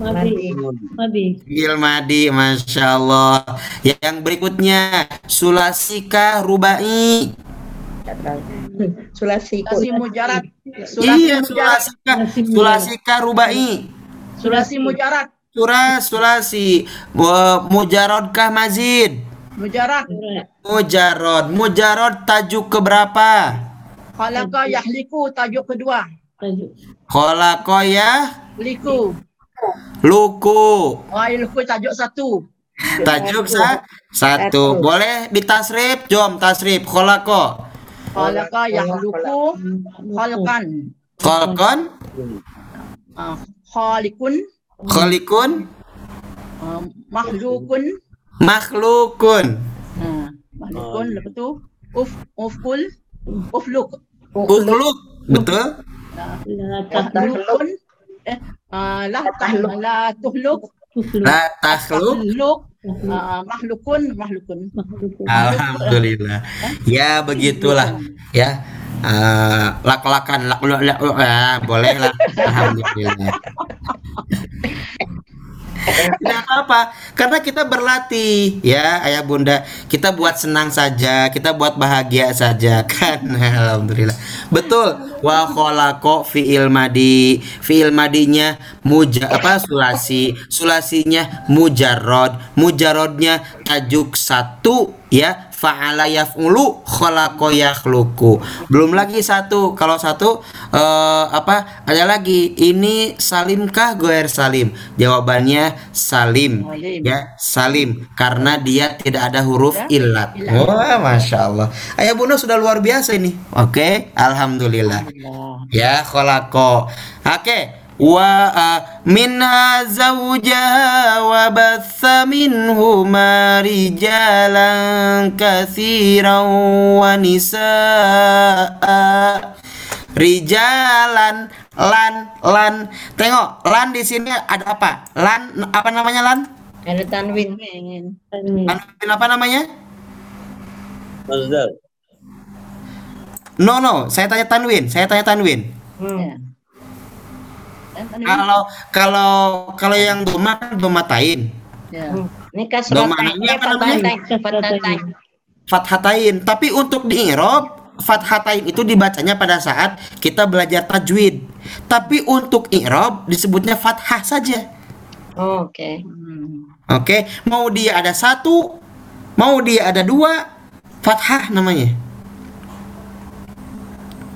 Madi. Madi. Fiil madi, masya Allah. Yang berikutnya sulasika rubai. Sulasi kok. Sulasi. Iya, Sulasi sulasika, sulasika rubai. Sulasi mujarad. Surah sulasi. Wa- Mujarodkah mazid? Mujarad. Surat. Mujarod. Mujarod tajuk keberapa? Khalaqa yahliku tajuk kedua. Tajuk. Kholakoyah Liku. luku. Wailku tajuk satu. Tajuk sa satu. Boleh ditasrif? Jom tasrif. Kholako. Khalaqa yahluku. Khalqan. Kholkon. Ah, Khalikun. Kholikun. ah, Makhlukun. Makhlukun. Ah, Makhlukun. Lepas tu. Uf, ufkul. Ufluk. Ukhluk. Betul? Tahlukun. Eh, ah, lah tahluk. Tufluk. La takhluk. Tahluk. ah, Makhlukun. Makhlukun. Makhluk. Alhamdulillah. Ya begitulah ya. Eh, lak-lakan lak lak lak ya, boleh lah. Alhamdulillah. Tidak apa-apa, karena kita berlatih ya ayah bunda. Kita buat senang saja, kita buat bahagia saja kan. Alhamdulillah. Betul. Wa kholaqo fiil madi. Fiil madinya muja apa sulasi. Sulasinya mujarrod. Mujarrodnya tajuk satu ya. Fa'ala yaf'ulu khalaqa yakhluqu. Belum lagi satu. Kalau satu eh, apa? Ada lagi. Ini salimkah goer salim? Jawabannya salim. Salim. Ya, salim karena dia tidak ada huruf illat. Wah, masya Allah. Ayah bunda sudah luar biasa ini. Oke, alhamdulillah. Ya, khalaqa. Oke. Wa wa batha minhuma rijalan katsiran wa nisaa. Rijalan lan lan. Tengok, lan di sini ada apa? Lan apa namanya lan? Ada tanwin. Tanwin apa namanya? Mazdar. No no, saya tanya tanwin, saya tanya tanwin. Hmm. Kalau kalau kalau yang doma kan domatain, Ya. Ini kasrotain. Domanya Eh, apa namanya? fathatain. Fathatain. fathatain. Tapi untuk di i'rab, fathatain itu dibacanya pada saat kita belajar tajwid. Tapi untuk i'rab disebutnya fathah saja. Oh, Oke. Oke, mau dia ada satu, mau dia ada dua, fathah namanya.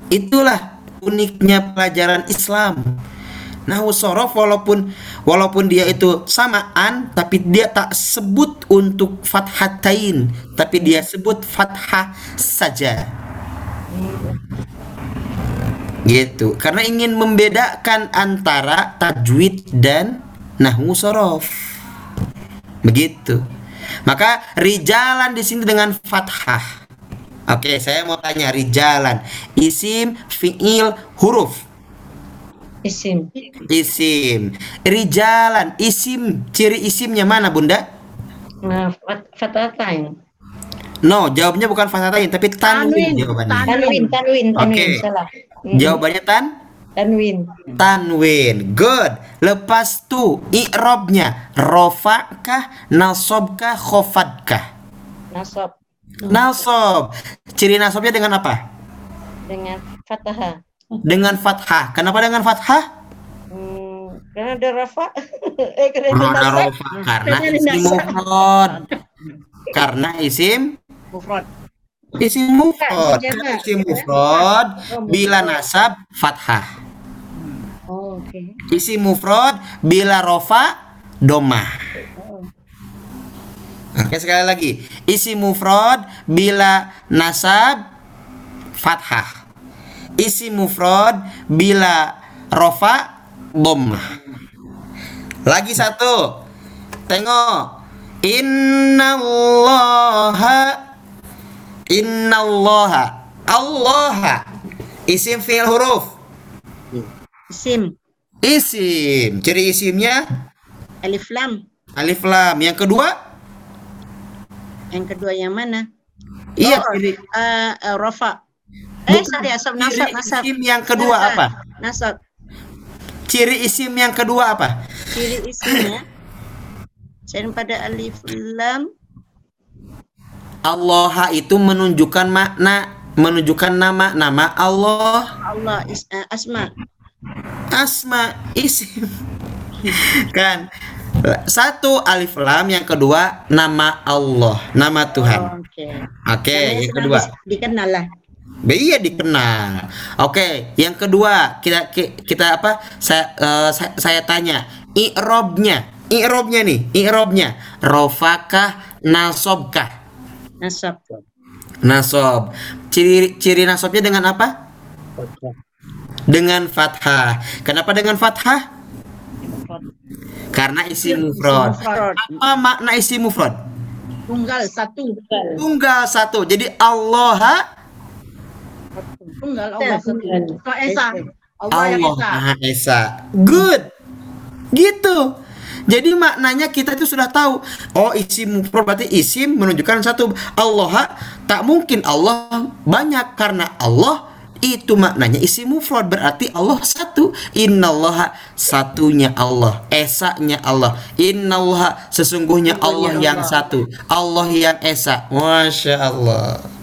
Itulah uniknya pelajaran Islam. Nahu sorof walaupun walaupun dia itu samaan tapi dia tak sebut untuk fathatain tapi dia sebut fathah saja. Gitu. Karena ingin membedakan antara tajwid dan nahwu sorof. Begitu. Maka rijalan di sini dengan fathah. Oke, saya mau tanya rijalan. Isim, fiil, huruf. Isim. Isim. Rijalan, isim. Ciri isimnya mana, Bunda? Nah, fathatain. No, jawabnya bukan fathatain, tapi tanwin Tanwin. jawabannya. Tanwin, tanwin, tanwin. Oke. Salah. Hmm. Jawabannya tan Tanwin. tanwin. Good. Lepas tu i'rabnya rofa'kah, nasobkah, khofadkah? Nasab. Nasob. Ciri nasobnya dengan apa? Dengan fathah. Dengan fathah. Kenapa dengan fathah? Hmm, karena ada rafa. eh, karena ada rofa, karena isim mufrad. Karena isim Mufrad. isim mufrad. Bukan, Karena isim mufrad bila nasab fathah. Oh, Oke. Isim mufrad bila rofa domah. Oke sekali lagi. Isim mufrad bila nasab fathah. Isim mufrad bila rofa domah. Lagi satu. Tengok. Innallaha Innallaha Allah Isim fi'il huruf Isim. Isim Ciri isimnya Alif lam. Alif lam Yang kedua Yang kedua yang mana? Iya Oh, ciri, Uh, uh, Rafa. Eh, sorry, nasab, nasab. isim yang kedua Nasab. apa? Nasab. Ciri isim yang kedua apa? Ciri isimnya. Selain pada alif lam. Allah itu menunjukkan makna Menunjukkan nama Nama Allah Allah is, uh, asma. Asma Isim Kan Satu alif lam Yang kedua Nama Allah Nama Tuhan Oh, Oke. Oke Karena yang kedua Dikenal lah. Iya dikenal. Oke, yang kedua kita ki- kita apa? Saya eh, saya, saya tanya, i'robnya, i'robnya nih, i'robnya, rofakah, nasobkah? Nasab. Nasob. Ciri ciri nasobnya dengan apa? Dengan fathah. Kenapa dengan fathah? Karena isim mufrad. Mufrad. Apa makna isim mufrad? Tunggal satu. Tunggal satu. Jadi Allah Tunggal Allah Esa. Allah yang Allah Esa. Maha Esa. Good. Gitu. Jadi maknanya kita itu sudah tahu. Oh, isim mufrad berarti isim menunjukkan satu. Allah tak mungkin Allah banyak karena Allah itu maknanya isim mufrad berarti Allah satu. Innallaha satunya Allah, esanya Allah. Innallaha sesungguhnya Allah yang satu. Allah yang esa. Masya Allah.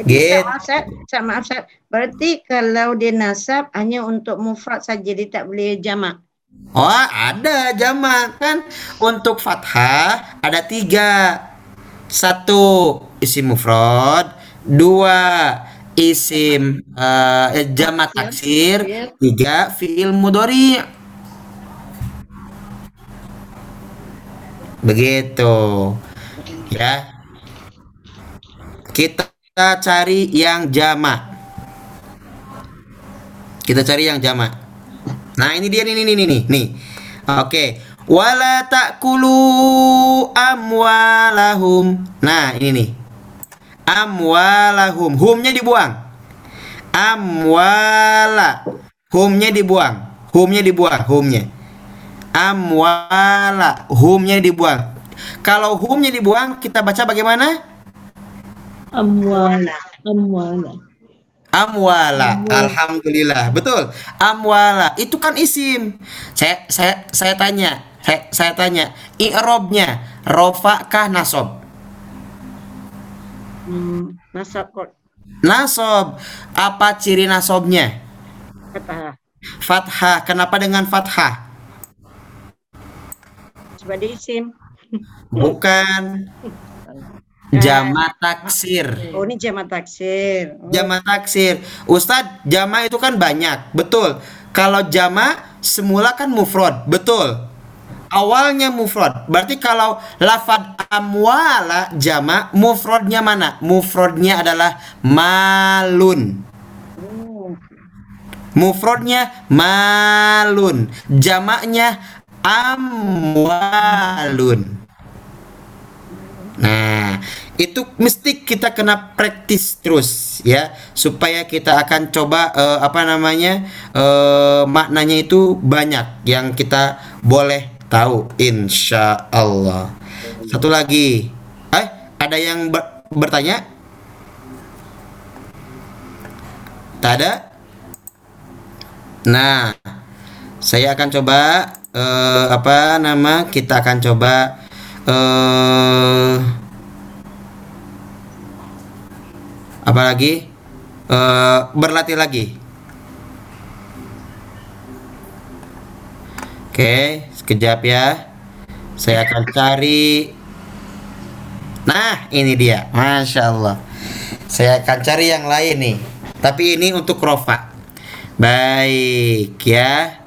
Jadi Gitu. maaf Ustaz, Ustaz, maaf Ustaz. Berarti kalau dia nasab hanya untuk mufrad saja dia tak boleh jamak. Oh ada jamak kan untuk fathah ada tiga satu isim mufrad, dua isim eh, jamak taksir, tiga fiil mudhari. Begitu. Ya. Kita cari yang jamak. Kita cari yang jamak. Nah, ini dia nih nih nih nih. nih. Oke. Wala ta'kulu amwalahum. Nah, ini nih. Amwalahum. Humnya dibuang. Amwala. Humnya dibuang. Humnya dibuang. Humnya. Amwala. Humnya dibuang. Kalau humnya dibuang, kita baca bagaimana? Amwala. Amwala. Amwala. Alhamdulillah. Betul. Amwala. Itu kan isim. Saya saya saya tanya. Saya, saya tanya. I'robnya rofa kah nasob? Hmm, nasab kok Nasob. Apa ciri nasobnya? kata Fathah. Kenapa dengan fathah? sebagai isim. Bukan. Jama taksir. Oh ini jama taksir. Oh, Jama taksir. Ustadz, jama itu kan banyak. Betul. Kalau jama semula kan mufrad. Betul. Awalnya mufrad. Berarti kalau lafad amwala jama mufradnya mana? Mufradnya adalah malun. oh, Mufradnya malun. Jamaknya amwalun. Itu mesti kita kena praktis terus ya supaya kita akan coba eh, apa namanya eh, maknanya itu banyak yang kita boleh tahu insya Allah. Satu lagi, eh ada yang ber- bertanya? Tak ada? Nah, saya akan coba eh, apa nama? Kita akan coba eh apa lagi? Eh, berlatih lagi. Oke, sekejap ya. Saya akan cari. Nah, ini dia. Masya Allah. Saya akan cari yang lain nih. Tapi ini untuk Rofa. Baik ya.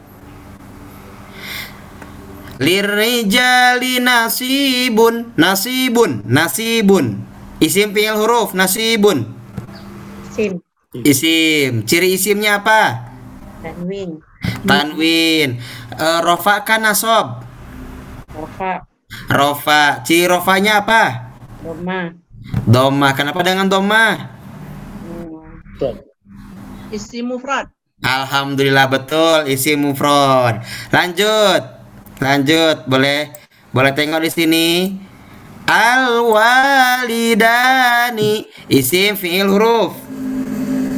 Lirijali nasibun nasibun nasibun isim fiil huruf nasibun isim. isim. Ciri isimnya apa? Tanwin. tanwin. Eh, rofa kan nasob Rofa. rofa. Ciri rofanya apa? Doma. doma. Kenapa dengan doma? Hmm, Isim mufrad. alhamdulillah betul. Isim mufrad. Lanjut. Lanjut. Boleh boleh tengok di sini al walidani isim fiil huruf.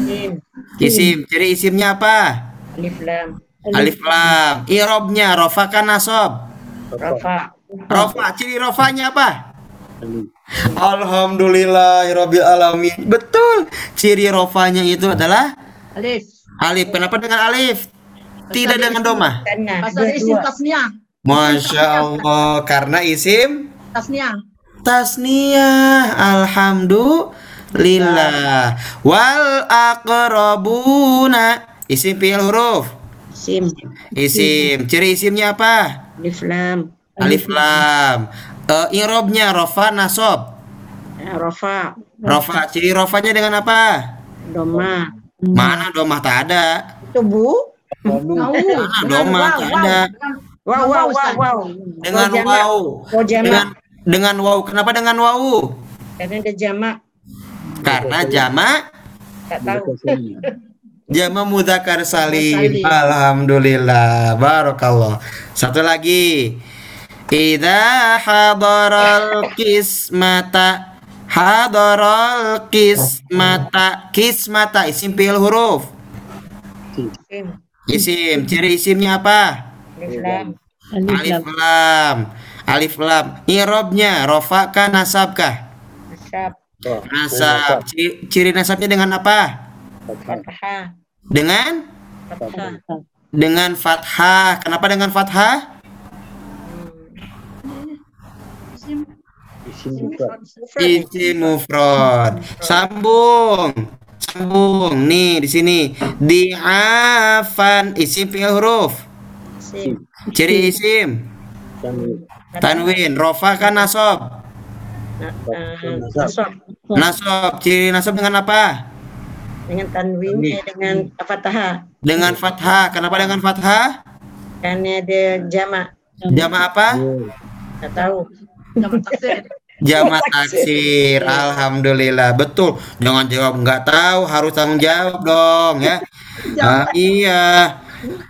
Isim. isim. Ciri isimnya apa? Alif lam. alif lam. Irobnya rofa kan nasob Rofa. rofa. Ciri rofanya apa? Alhamdulillah alamin betul. Ciri rofanya itu adalah? Alif. alif. Kenapa dengan alif? Tidak dengan doma. Pasal isim tasniah. Masya Allah. Karena isim. Tasniyah. Alhamdulillah. Wal aqrabuna. Isim fiil huruf. Isim. isim. Ciri isimnya apa? Alif lam. alif lam. Eh, irobnya rofa nasob. Ya, Rofa. rofa. Ciri rofanya dengan apa? Doma. mana domah? Tak ada. Itu bu. Mana domah? Tak ada. Wow, wow, wow, wow. dengan wow dengan dengan wow kenapa dengan wow Karena ada jamak. karena jamak Tak tahu. Jama mudzakkar salim. Salim. Alhamdulillah. Barakallah. Satu lagi. Idza hadaral kismata hadaral kismata kismata isim fiil huruf. Isim. Ciri isimnya apa? Alif lam. Alif lam. Alif lam. Irobnya rofa kah nasab kah? Nasab. Nasab. Ciri, ciri nasabnya dengan apa? Fathah. Dengan Fathah. dengan fathah. Kenapa dengan fathah? Isim. Isim mufrad. Ya? Sambung. Sambung. Nih di sini. Di'afan isim fi'il huruf. Isim. Ciri isim. Tanwin. Rofa kan nasob. Na- Nasab. Nasob. Ciri nasob dengan apa? Dengan tanwin, eh, dengan fathah. Dengan fathah. Kenapa dengan fathah? Karena ada jamak. Jama apa? Tak tahu. Jamak taksir. Jama taksir. Alhamdulillah. Betul. Jangan jawab nggak tahu, harus tanggung jawab dong ya. Ah, iya.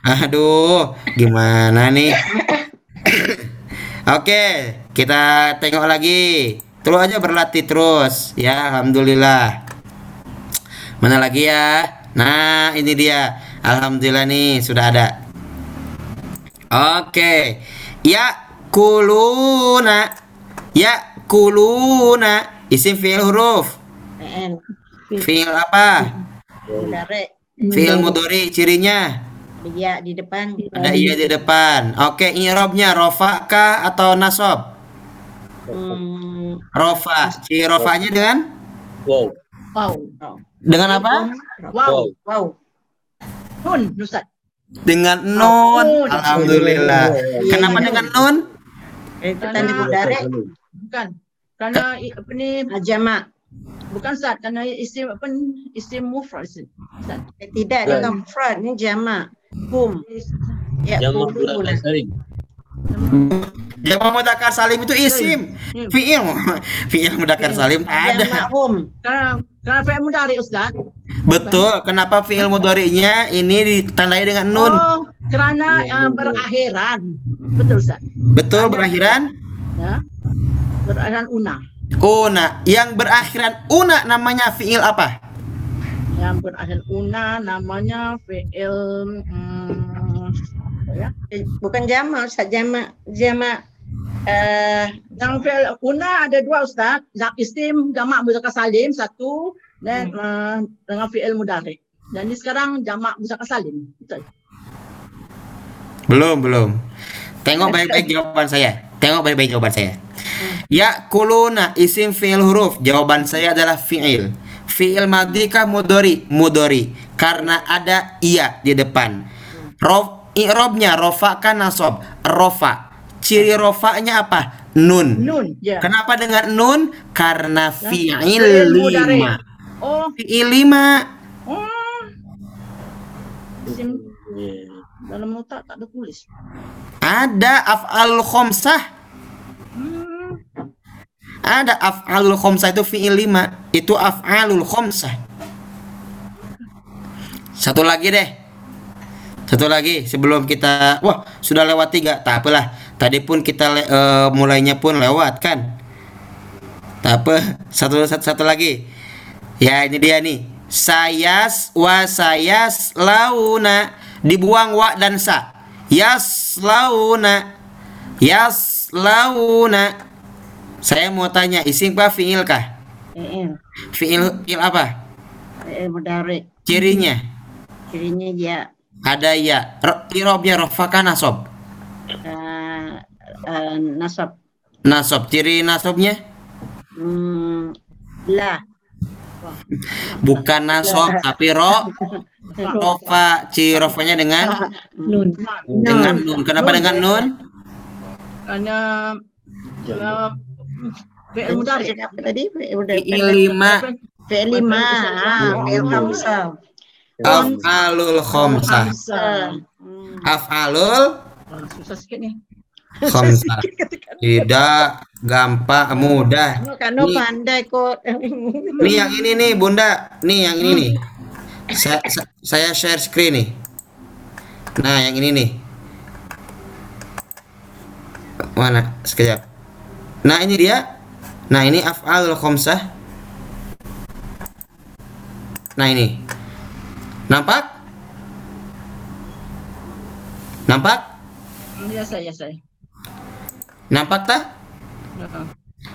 Aduh, gimana nih? Oke, kita tengok lagi. Terus aja berlatih terus ya, alhamdulillah. Mana lagi ya? Nah, ini dia. Alhamdulillah nih sudah ada. Oke. Ya kuluna. Ya kuluna. Isim fi'il huruf. Fi'il apa? Fi'il mudhari cirinya Ya di depan. ada iya di depan. Oke, i'rabnya rofa kah atau nasob? Hmm, Rofa. Ciri rofanya dengan Wow. Wow. dengan apa? Wow. wow. Nun, Ustaz. Dengan nun. Alhamdulillah. Kenapa dengan nun? Itu tanda mudare. Bukan. Karena i- apa ni Jamak. Bukan Ustaz, karena isim apa ni isim mufrad Ustaz. Eh, tidak, ini kan mufrad. Ini jamak. Kum. Ya, Jamak mudzakkar salim. Jamak mudzakkar salim itu isim. Fi'il. Fi'il mudzakkar salim Jamak ada. hum. Karena karena fi'il mudhari Ustaz. Betul. Kenapa fi'il mudhari'nya ini ditandai dengan nun? Oh, kerana uh, berakhiran. Betul Ustaz. Betul berakhiran Ya. Berakhiran una. Una. Yang berakhiran una namanya fi'il apa? Yang berakhiran una namanya fi'il hmm, ya? Bukan jamak, Ustaz. Jamak. Jamak. eh Yang fi'il una ada dua Ustaz. Yang isim jamak mudzakkar salim satu dan uh, dengan fi'il mudhari. Dan ini sekarang jamak mudzakkar salim. Betul. Belum, belum. Tengok baik-baik jawaban saya. Tengok baik-baik jawaban saya. Ya kuluna isim fi'il huruf. Jawaban saya adalah fi'il. Fi'il madhi kah mudori? Mudori. Karena ada iya di depan. Rof, i'robnya rofa kan nasob. Rofa. Ciri rofanya apa? Nun. Nun, ya. Kenapa dengan nun? Karena fi'il lima. Oh, Fi'il lima. oh. Isim dalam nota tak ada tulis. Ada af'al khomsah. Hmm. Ada af'alul khomsah itu fi'il lima. Itu af'alul khomsah. Satu lagi deh. Satu lagi sebelum kita wah sudah lewat tiga. Tak apalah. Tadi pun kita eh, mulainya pun lewat kan? Tak apa. Satu, satu satu lagi. Ya ini dia nih. Sayas wa sayas launa. Dibuang wa dan sa. Yas launa. Yas launa saya mau tanya isim kah fiil kah? Fi'il. fiil fiil apa? Fi'il mudare. cirinya? Cirinya ya. Ada ya. Ro- irobnya rofa nasob eh, eh, nasab. nasob ciri nasobnya Hmm, lah. bukan nasob tapi ro rofa ciri rofanya dengan? Nun. dengan nun. Kenapa dengan nun? Karena fi'il mudhari. Apa? tadi? Fi'il lima. Fi'il lima. Ah, fi'il khamsah. af'alul khomsah. Eh, af'alul? Ah, susah sikit ni. khomsah. Tidak gampang mudah. Kano pandai kok. nih yang ini nih bunda. Nih yang ini nih. Saya, sa- saya share screen nih. Nah yang ini nih. Mana? Sekejap nah ini dia nah ini af'alul khomsah nah ini nampak nampak Ya saya, ya saya. nampak tak Ya.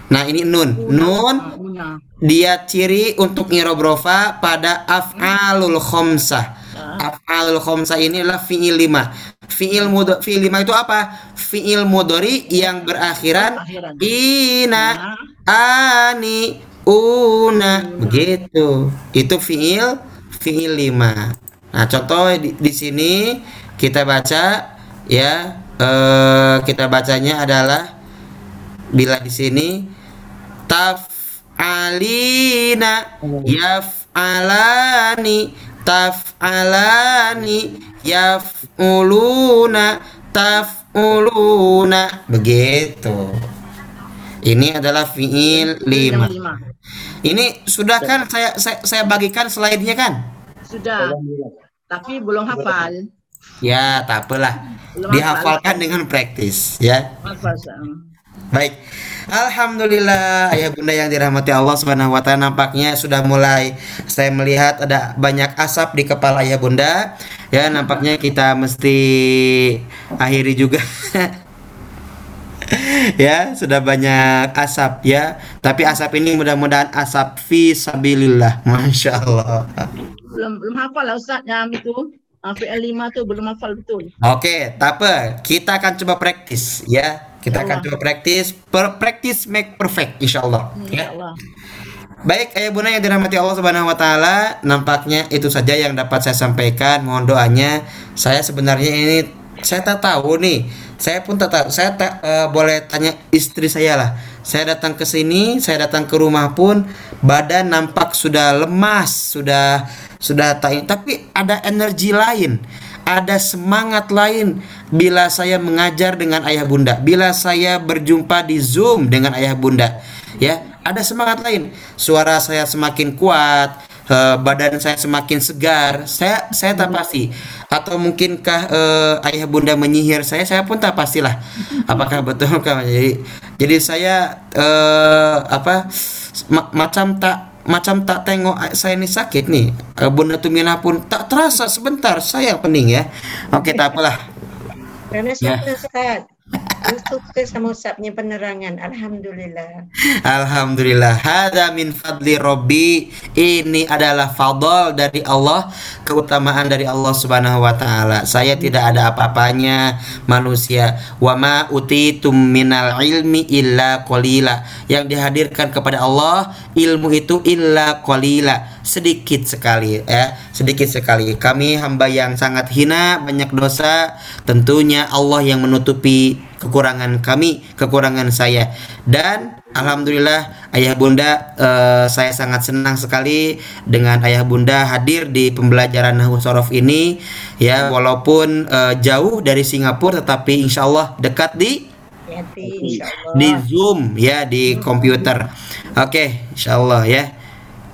nah ini nun nun Ah, Una. dia ciri untuk irobrofa pada af'alul khomsah. Af'alul khomsah ini adalah fi'il lima. Fiil mudho fiil lima itu apa? Fiil mudhari yang berakhiran. Akhiran. ina ani una. Begitu. Itu fiil fiil lima. Nah contoh di, di sini kita baca ya eh, kita bacanya adalah bila di sini taf alina yaf'alani taf'alani yaf'uluna taf'uluna begitu ini adalah fiil lima lima. ini sudah kan saya saya, saya bagikan slide-nya kan? Sudah, tapi belum hafal. Ya, tak apalah. Belum Dihafalkan dengan praktis ya. Hafal. Baik. Alhamdulillah ayah bunda yang dirahmati Allah Subhanahu wa taala nampaknya sudah mulai saya melihat ada banyak asap di kepala ayah bunda. Ya, nampaknya kita mesti akhiri juga. ya, sudah banyak asap ya. Tapi asap ini mudah-mudahan asap fi sabilillah. Masya Allah. Belum belum hafal lah Ustaz yang itu. Ah, PL 5 tu belum hafal betul. Oke, tak apa. Kita akan coba praktis ya. Kita akan coba praktis. Per practice make perfect insyaallah. Ya. InsyaAllah. Baik, ayah bunda yang dirahmati Allah Subhanahu wa taala, nampaknya itu saja yang dapat saya sampaikan. Mohon doanya. Saya sebenarnya ini saya tak tahu nih. Saya pun tak tahu. Saya tak eh, boleh tanya istri saya lah. Saya datang ke sini, saya datang ke rumah pun badan nampak sudah lemas, sudah sudah tak tapi ada energi lain. Ada semangat lain bila saya mengajar dengan ayah bunda, bila saya berjumpa di Zoom dengan ayah bunda. Ya, ada semangat lain. Suara saya semakin kuat, eh, badan saya semakin segar. Saya saya tak pasti. Atau mungkinkah eh, ayah bunda menyihir saya? Saya pun tak pastilah. Apakah betul kan? Jadi jadi saya eh, apa ma- macam tak macam tak tengok saya ini sakit nih. Eh, bunda Tumina pun tak terasa sebentar. Saya pening ya. Oke, tak apalah. Ya. Suka sama Ustaznya penerangan. Alhamdulillah. Alhamdulillah. Hada min fadli Robbi Ini adalah fadl dari Allah Keutamaan dari Allah subhanahu wa ta'ala. Saya tidak ada apa-apanya Manusia. Wa ma utitum minal ilmi illa qalila. Yang dihadirkan kepada Allah Ilmu itu illa qalila. Sedikit sekali ya. Sedikit sekali. Kami hamba yang sangat hina Banyak dosa. Tentunya Allah yang menutupi kekurangan kami, kekurangan saya. Dan alhamdulillah ayah bunda eh, saya sangat senang sekali dengan ayah bunda hadir di pembelajaran Nahwu Sorof ini ya walaupun eh, jauh dari Singapura tetapi insya Allah dekat di di Zoom ya di komputer. Oke, insya Allah ya.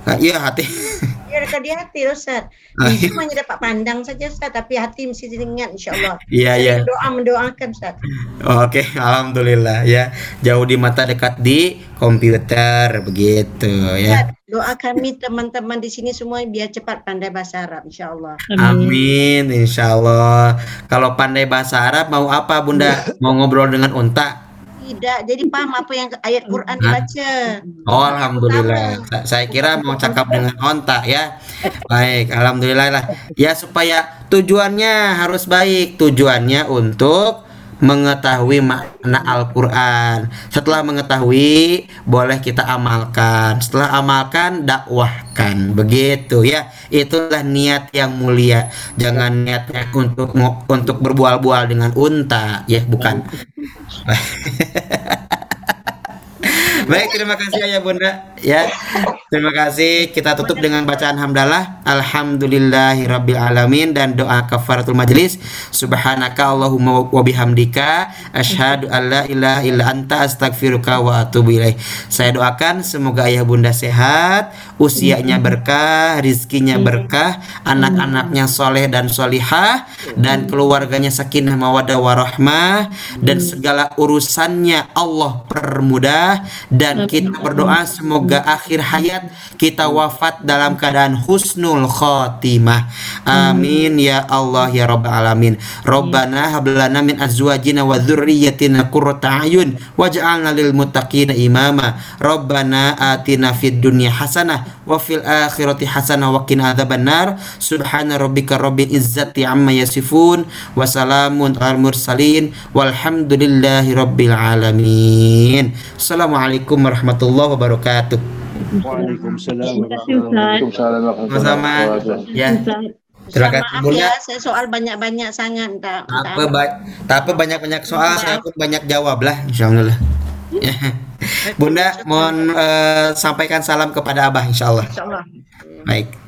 Iya hati. Dekat di hati Ustaz. Ah, Zoom hanya dapat pandang saja Ustaz. Tapi hati mesti ingat insyaAllah. Iya iya. Doa mendoakan Ustaz. Oke, alhamdulillah ya. Jauh di mata dekat di komputer begitu ya. Ustaz, doa kami teman-teman di sini semua biar cepat pandai bahasa Arab insyaAllah. Amin, insya Allah. Kalau pandai bahasa Arab mau apa bunda? Mau ngobrol dengan unta? Tidak, jadi paham apa yang ayat Quran dibaca. Oh, alhamdulillah. Sa- Saya kira mau cakap dengan onta ya. Baik, alhamdulillah lah. Ya supaya tujuannya harus baik. Tujuannya untuk mengetahui makna Al-Qur'an. Setelah mengetahui, boleh kita amalkan. Setelah amalkan, dakwahkan. Begitu ya. Itulah niat yang mulia. Jangan niatnya untuk untuk berbual-bual dengan unta, ya, bukan. Baik, terima kasih Ayah Bunda ya. Terima kasih. Kita tutup dengan bacaan hamdalah. Alhamdulillahirabbil alamin dan doa kafaratul majlis. Subhanaka Allahumma wa bihamdika asyhadu an la ilaha illa anta astaghfiruka wa atubu ilaih. Saya doakan semoga Ayah Bunda sehat, usianya berkah, rizkinya berkah, anak-anaknya soleh dan solihah dan keluarganya sakinah mawadah warahmah dan segala urusannya Allah permudah dan kita berdoa semoga akhir hayat kita wafat dalam keadaan husnul khotimah. Amin ya Allah ya rabbal alamin. Rabbana hab lana min azwajina wa dzurriyyatina qurrata a'yun waj'alna lil muttaqina imama. Rabbana atina fid dunya hasanah wa fil akhirati hasanah wa qina adzabannar. Subhana rabbika rabbil izzati amma yasifun wa salamun alal mursalin walhamdulillahi rabbil alamin. Assalamualaikum warahmatullahi wabarakatuh. Waalaikumsalam Terima kasih, Ustaz. Sama-sama. Ya. Terima kasih maaf Bunda. ya, saya soal banyak-banyak sangat. Tak, Apa ba- tapi banyak-banyak soal saya pun banyak jawab lah insyaallah. Ya. Bunda mohon eh, sampaikan salam kepada Abah insyaallah. Insya Allah. Baik.